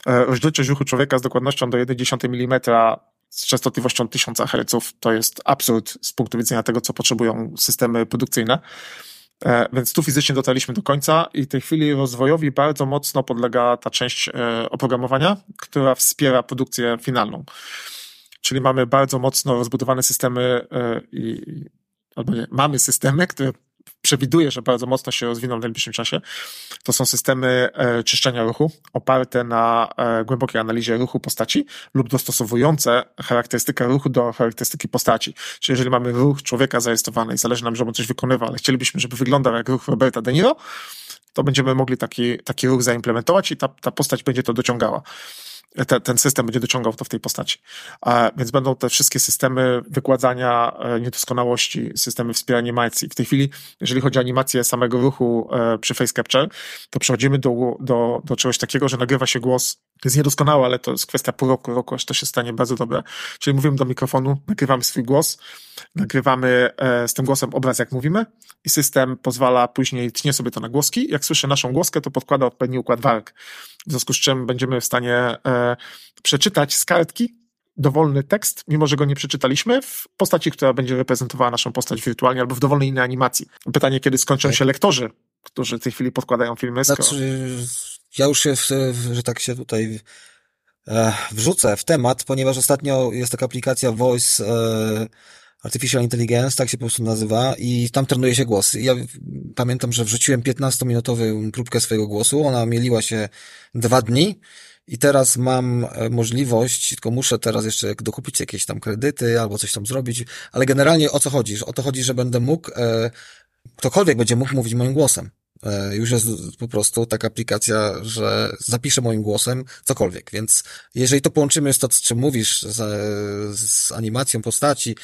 e, rozdzielczość ruchu człowieka z dokładnością do 1,1 mm z częstotliwością 1000 Hz, to jest absurd z punktu widzenia tego, co potrzebują systemy produkcyjne. E, więc tu fizycznie dotarliśmy do końca i w tej chwili rozwojowi bardzo mocno podlega ta część e, oprogramowania, która wspiera produkcję finalną czyli mamy bardzo mocno rozbudowane systemy e, i albo nie, mamy systemy, które przewiduję, że bardzo mocno się rozwiną w najbliższym czasie, to są systemy e, czyszczenia ruchu oparte na e, głębokiej analizie ruchu postaci lub dostosowujące charakterystykę ruchu do charakterystyki postaci. Czyli jeżeli mamy ruch człowieka zarejestrowany i zależy nam, żeby on coś wykonywał, ale chcielibyśmy, żeby wyglądał jak ruch Roberta De Niro, to będziemy mogli taki, taki ruch zaimplementować i ta, ta postać będzie to dociągała te, ten system będzie dociągał to w tej postaci. Więc będą te wszystkie systemy wykładania e, niedoskonałości, systemy wspierania animacji. W tej chwili, jeżeli chodzi o animację samego ruchu e, przy Face Capture, to przechodzimy do, do, do czegoś takiego, że nagrywa się głos, jest niedoskonałe, ale to jest kwestia pół roku, roku, aż to się stanie bardzo dobre. Czyli mówimy do mikrofonu, nagrywamy swój głos, nagrywamy e, z tym głosem obraz, jak mówimy i system pozwala później, tnie sobie to na głoski. Jak słyszy naszą głoskę, to podkłada odpowiedni układ warg w związku z czym będziemy w stanie e, przeczytać z kartki dowolny tekst, mimo że go nie przeczytaliśmy, w postaci, która będzie reprezentowała naszą postać wirtualnie albo w dowolnej innej animacji. Pytanie, kiedy skończą tak. się lektorzy, którzy w tej chwili podkładają filmy. Znaczy, ja już się, że tak się tutaj e, wrzucę w temat, ponieważ ostatnio jest taka aplikacja Voice e, Artificial Intelligence, tak się po prostu nazywa i tam trenuje się głos. Ja pamiętam, że wrzuciłem 15-minutową próbkę swojego głosu, ona mieliła się dwa dni i teraz mam e, możliwość, tylko muszę teraz jeszcze dokupić jakieś tam kredyty albo coś tam zrobić, ale generalnie o co chodzi? O to chodzi, że będę mógł, ktokolwiek będzie mógł mówić moim głosem. E, już jest po prostu taka aplikacja, że zapiszę moim głosem cokolwiek, więc jeżeli to połączymy z to, czym mówisz, z, z animacją postaci,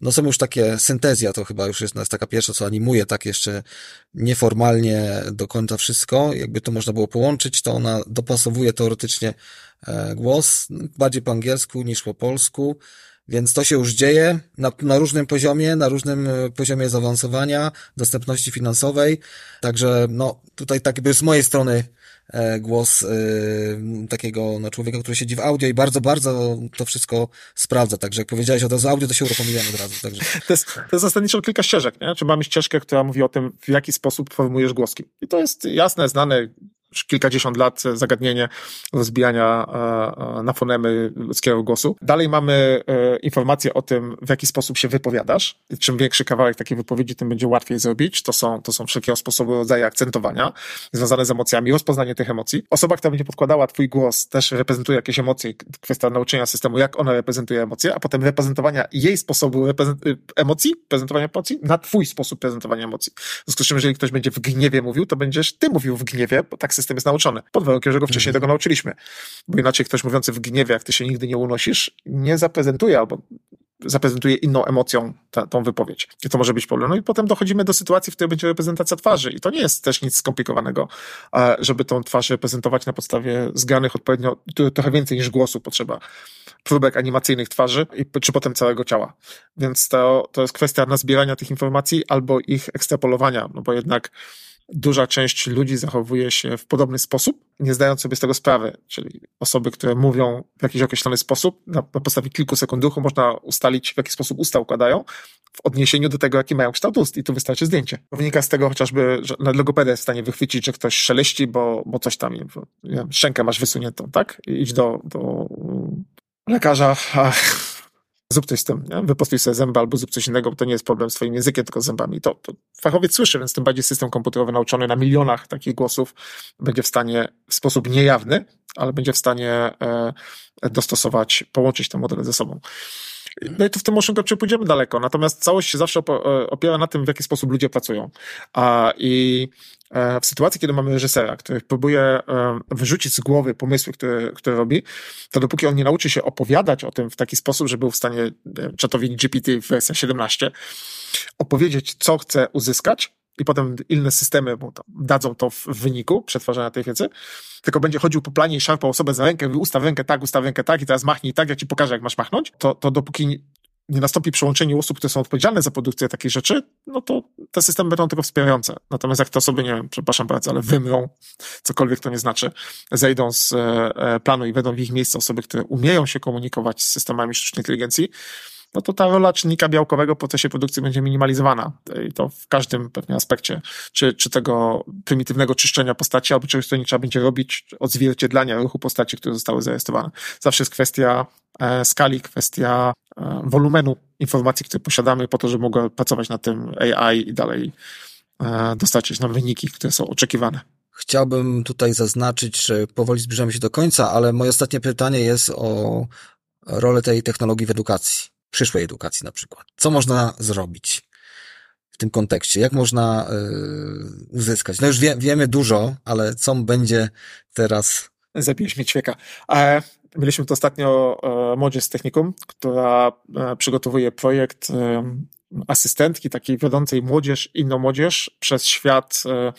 no są już takie syntezja, to chyba już jest, jest taka pierwsza, co animuje tak jeszcze nieformalnie do końca wszystko. Jakby to można było połączyć, to ona dopasowuje teoretycznie e, głos bardziej po angielsku niż po polsku. Więc to się już dzieje na, na różnym poziomie, na różnym e, poziomie zaawansowania, dostępności finansowej. Także, no, tutaj tak jakby z mojej strony E, głos e, takiego no, człowieka, który siedzi w audio i bardzo, bardzo to wszystko sprawdza. Także jak powiedziałeś od razu audio, to się uruchomiłem od razu. Także. To, jest, to jest zasadniczo kilka ścieżek, nie? Czy mamy ścieżkę, która mówi o tym, w jaki sposób formujesz głoski. I to jest jasne, znane, kilkadziesiąt lat zagadnienie rozbijania e, e, na fonemy ludzkiego głosu. Dalej mamy e, informacje o tym, w jaki sposób się wypowiadasz. Czym większy kawałek takiej wypowiedzi, tym będzie łatwiej zrobić. To są, to są wszelkiego sposobu rodzaje akcentowania związane z emocjami, rozpoznanie tych emocji. Osoba, która będzie podkładała twój głos, też reprezentuje jakieś emocje, kwestia nauczenia systemu, jak ona reprezentuje emocje, a potem reprezentowania jej sposobu emocji, prezentowania emocji na twój sposób prezentowania emocji. W związku z czym, jeżeli ktoś będzie w gniewie mówił, to będziesz ty mówił w gniewie, bo tak system jest nauczony. Pod warunkiem, że go wcześniej mhm. tego nauczyliśmy. Bo inaczej ktoś mówiący w gniewie, jak ty się nigdy nie unosisz, nie zaprezentuje albo zaprezentuje inną emocją ta, tą wypowiedź. I to może być problem. No i potem dochodzimy do sytuacji, w której będzie reprezentacja twarzy. I to nie jest też nic skomplikowanego, żeby tą twarz reprezentować na podstawie zgranych odpowiednio, trochę więcej niż głosu potrzeba próbek animacyjnych twarzy, czy potem całego ciała. Więc to, to jest kwestia nazbierania tych informacji albo ich ekstrapolowania, no bo jednak duża część ludzi zachowuje się w podobny sposób, nie zdając sobie z tego sprawy. Czyli osoby, które mówią w jakiś określony sposób, na, na podstawie kilku sekund ruchu można ustalić, w jaki sposób usta układają w odniesieniu do tego, jaki mają kształt ust i tu wystarczy zdjęcie. Wynika z tego chociażby, że logopedia jest w stanie wychwycić, że ktoś szeleści, bo, bo coś tam, nie wiem, szczękę masz wysuniętą, tak? I idź do, do lekarza, zrób coś z tym, nie? wyprostuj sobie zęby albo zrób coś innego, bo to nie jest problem z twoim językiem, tylko z zębami. To, to fachowiec słyszy, więc tym bardziej system komputerowy nauczony na milionach takich głosów będzie w stanie w sposób niejawny, ale będzie w stanie e, dostosować, połączyć te modele ze sobą. No i to w tym motion capture pójdziemy daleko, natomiast całość się zawsze e, opiera na tym, w jaki sposób ludzie pracują. A, I e, w sytuacji, kiedy mamy reżysera, który próbuje e, wyrzucić z głowy pomysły, które, które robi, to dopóki on nie nauczy się opowiadać o tym w taki sposób, że był w stanie czatowi GPT w wersji 17 opowiedzieć, co chce uzyskać, i potem inne systemy mu dadzą to w wyniku przetwarzania tej wiedzy, tylko będzie chodził po planie i szarpał osobę za rękę, ustaw rękę tak, ustaw rękę tak i teraz machnij tak, ja ci pokażę, jak masz machnąć, to, to dopóki nie nastąpi przełączenie osób, które są odpowiedzialne za produkcję takiej rzeczy, no to te systemy będą tylko wspierające. Natomiast jak te osoby, nie wiem, przepraszam bardzo, ale wymrą, cokolwiek to nie znaczy, zejdą z e, e, planu i będą w ich miejsce osoby, które umieją się komunikować z systemami sztucznej inteligencji, no to ta rola czynnika białkowego w procesie produkcji będzie minimalizowana. I to w każdym pewnie aspekcie, czy, czy tego prymitywnego czyszczenia postaci, albo czegoś, co nie trzeba będzie robić, odzwierciedlania ruchu postaci, które zostały zarejestrowane. Zawsze jest kwestia e, skali, kwestia e, wolumenu informacji, które posiadamy po to, żeby mogła pracować nad tym AI i dalej e, dostarczyć nam wyniki, które są oczekiwane. Chciałbym tutaj zaznaczyć, że powoli zbliżamy się do końca, ale moje ostatnie pytanie jest o rolę tej technologii w edukacji, przyszłej edukacji na przykład. Co można zrobić w tym kontekście? Jak można y, uzyskać? No już wie, wiemy dużo, ale co będzie teraz? Zabijesz mi ćwieka. E, mieliśmy to ostatnio e, Modzie z Technikum, która e, przygotowuje projekt e, asystentki, takiej wiodącej młodzież, inną młodzież przez świat e,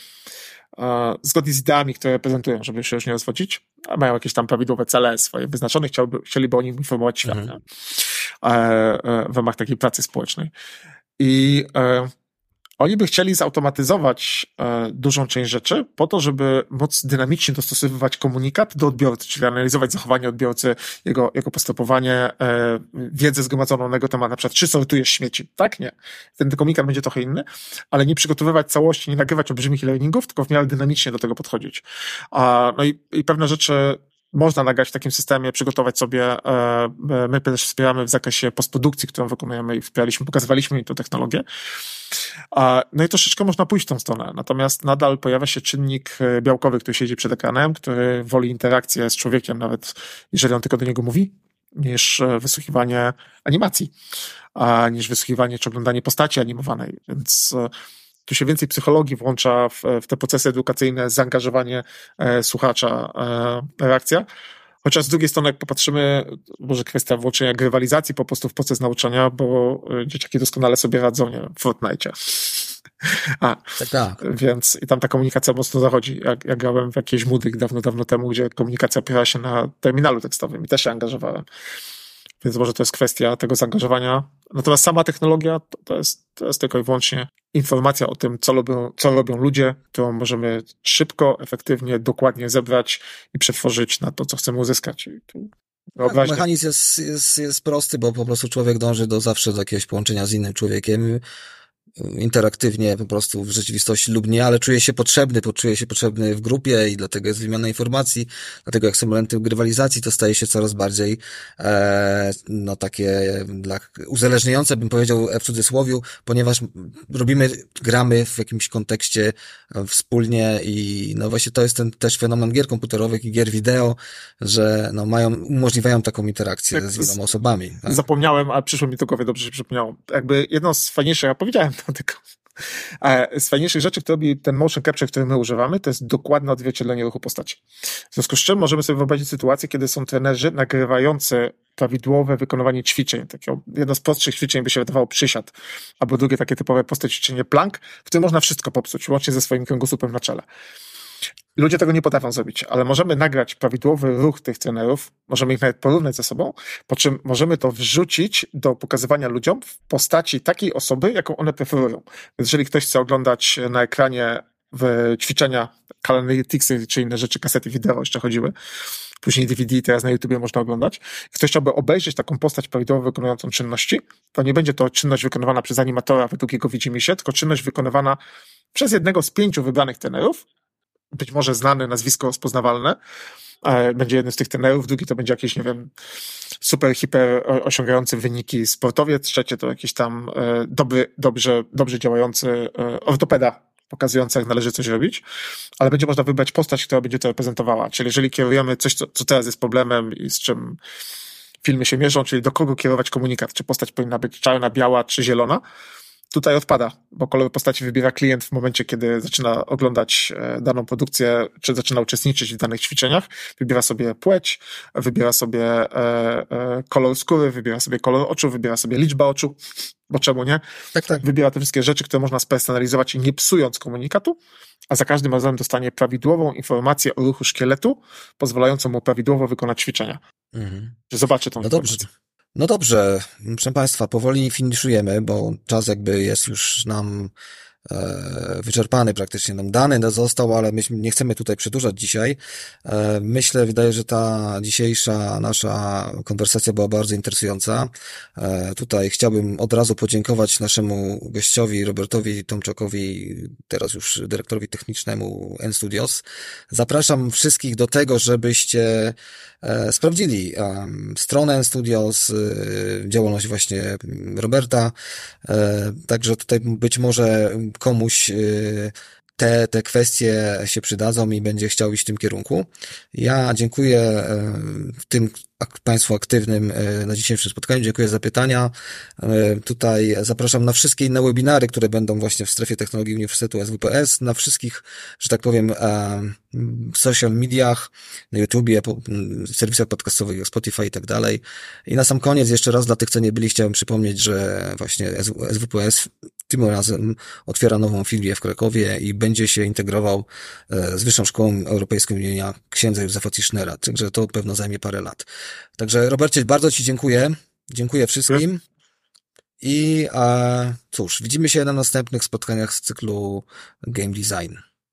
e, zgodnie z ideami, które prezentują, żeby się już nie rozwodzić, a mają jakieś tam prawidłowe cele swoje wyznaczone, chciałby, chcieliby o nim informować świat mhm. E, w ramach takiej pracy społecznej. I oni by chcieli zautomatyzować e, dużą część rzeczy po to, żeby móc dynamicznie dostosowywać komunikat do odbiorcy, czyli analizować zachowanie odbiorcy, jego, jego postępowanie, e, wiedzę zgromadzoną na jego temat, na przykład czy sortujesz śmieci. Tak? Nie. Ten komunikat będzie trochę inny, ale nie przygotowywać całości, nie nagrywać olbrzymich learningów, tylko w miarę dynamicznie do tego podchodzić. No i, i pewne rzeczy można nagrać w takim systemie, przygotować sobie. E, e, my też wspieramy w zakresie postprodukcji, którą wykonujemy i wspieraliśmy, pokazywaliśmy im tę technologię. No i troszeczkę można pójść w tą stronę. Natomiast nadal pojawia się czynnik e, białkowy, który siedzi przed ekranem, który woli interakcję z człowiekiem, nawet jeżeli on tylko do niego mówi, niż wysłuchiwanie animacji, niż wysłuchiwanie czy oglądanie postaci animowanej. Więc tu się więcej psychologii włącza w, w te procesy edukacyjne, zaangażowanie e, słuchacza, e, reakcja. Chociaż z drugiej strony, jak popatrzymy, może kwestia włączenia grywalizacji po prostu w proces nauczania, bo e, dzieciaki doskonale sobie radzą, nie w Fortnite. A, tak, tak. Więc i tam ta komunikacja mocno zachodzi. Jak, jak grałem w jakieś mudy dawno, dawno temu, gdzie komunikacja opiera się na terminalu tekstowym i też się angażowałem. Więc może to jest kwestia tego zaangażowania. Natomiast sama technologia to, to, jest, to jest tylko i wyłącznie informacja o tym, co robią, co robią ludzie, którą możemy szybko, efektywnie, dokładnie zebrać i przetworzyć na to, co chcemy uzyskać. Tak, mechanizm jest, jest, jest prosty, bo po prostu człowiek dąży do zawsze do jakiegoś połączenia z innym człowiekiem interaktywnie po prostu w rzeczywistości lub nie, ale czuję się potrzebny, czuję się potrzebny w grupie i dlatego jest wymiana informacji, dlatego jak są elementy grywalizacji, to staje się coraz bardziej e, no takie dla, uzależniające, bym powiedział w cudzysłowiu, ponieważ robimy, gramy w jakimś kontekście wspólnie i no właśnie to jest ten też fenomen gier komputerowych i gier wideo, że no mają, umożliwiają taką interakcję tak, z wieloma osobami. Tak? Zapomniałem, a przyszło mi to głowie, dobrze się przypomniało. Jakby jedno z fajniejszych, ja powiedziałem tylko. A z fajniejszych rzeczy, które robi ten motion capture, który my używamy, to jest dokładne odzwierciedlenie ruchu postaci. W związku z czym możemy sobie wyobrazić sytuację, kiedy są trenerzy nagrywający prawidłowe wykonywanie ćwiczeń. Takie, jedno z prostszych ćwiczeń by się wydawało przysiad, albo drugie takie typowe proste ćwiczenie plank, w którym można wszystko popsuć, łącznie ze swoim kręgosłupem na czele. Ludzie tego nie potrafią zrobić, ale możemy nagrać prawidłowy ruch tych trenerów, możemy ich nawet porównać ze sobą, po czym możemy to wrzucić do pokazywania ludziom w postaci takiej osoby, jaką one preferują. Więc jeżeli ktoś chce oglądać na ekranie w ćwiczenia, Calendlyticsy czy inne rzeczy, kasety wideo jeszcze chodziły, później DVD, teraz na YouTubie można oglądać. Ktoś chciałby obejrzeć taką postać prawidłowo wykonującą czynności, to nie będzie to czynność wykonywana przez animatora, według jego widzimy się, tylko czynność wykonywana przez jednego z pięciu wybranych trenerów, być może znane nazwisko rozpoznawalne, będzie jeden z tych trenerów, drugi to będzie jakiś, nie wiem, super, hiper osiągający wyniki sportowiec, trzecie to jakiś tam e, dobry, dobrze, dobrze działający e, ortopeda, pokazujący, jak należy coś robić, ale będzie można wybrać postać, która będzie to reprezentowała. Czyli jeżeli kierujemy coś, co, co teraz jest problemem i z czym filmy się mierzą, czyli do kogo kierować komunikat, czy postać powinna być czarna, biała, czy zielona, tutaj odpada, bo kolor postaci wybiera klient w momencie, kiedy zaczyna oglądać e, daną produkcję, czy zaczyna uczestniczyć w danych ćwiczeniach. Wybiera sobie płeć, wybiera sobie e, e, kolor skóry, wybiera sobie kolor oczu, wybiera sobie liczbę oczu, bo czemu nie? Tak, tak. Wybiera te wszystkie rzeczy, które można spersonalizować nie psując komunikatu, a za każdym razem dostanie prawidłową informację o ruchu szkieletu, pozwalającą mu prawidłowo wykonać ćwiczenia. Mhm. Zobaczy tą no dobrze. No dobrze, proszę Państwa, powoli finiszujemy, bo czas jakby jest już nam wyczerpany praktycznie nam dany został, ale myśmy nie chcemy tutaj przedłużać dzisiaj. E, myślę, wydaje, że ta dzisiejsza nasza konwersacja była bardzo interesująca. E, tutaj chciałbym od razu podziękować naszemu gościowi, Robertowi Tomczakowi, teraz już dyrektorowi technicznemu N-Studios. Zapraszam wszystkich do tego, żebyście sprawdzili stronę N-Studios, działalność właśnie Roberta. Także tutaj być może komuś te, te kwestie się przydadzą i będzie chciał iść w tym kierunku. Ja dziękuję tym Państwu aktywnym na dzisiejszym spotkaniu. Dziękuję za pytania. Tutaj zapraszam na wszystkie inne webinary, które będą właśnie w strefie technologii Uniwersytetu SWPS, na wszystkich, że tak powiem, social mediach, na YouTubie, serwisach podcastowych, Spotify i tak dalej. I na sam koniec jeszcze raz dla tych, co nie byli, chciałem przypomnieć, że właśnie SWPS tym razem otwiera nową filię w Krakowie i będzie się integrował e, z Wyższą Szkołą Europejską imienia księdza Józefa Tischnera, także to pewno zajmie parę lat. Także Robercie, bardzo Ci dziękuję. Dziękuję wszystkim. I a, cóż, widzimy się na następnych spotkaniach z cyklu Game Design.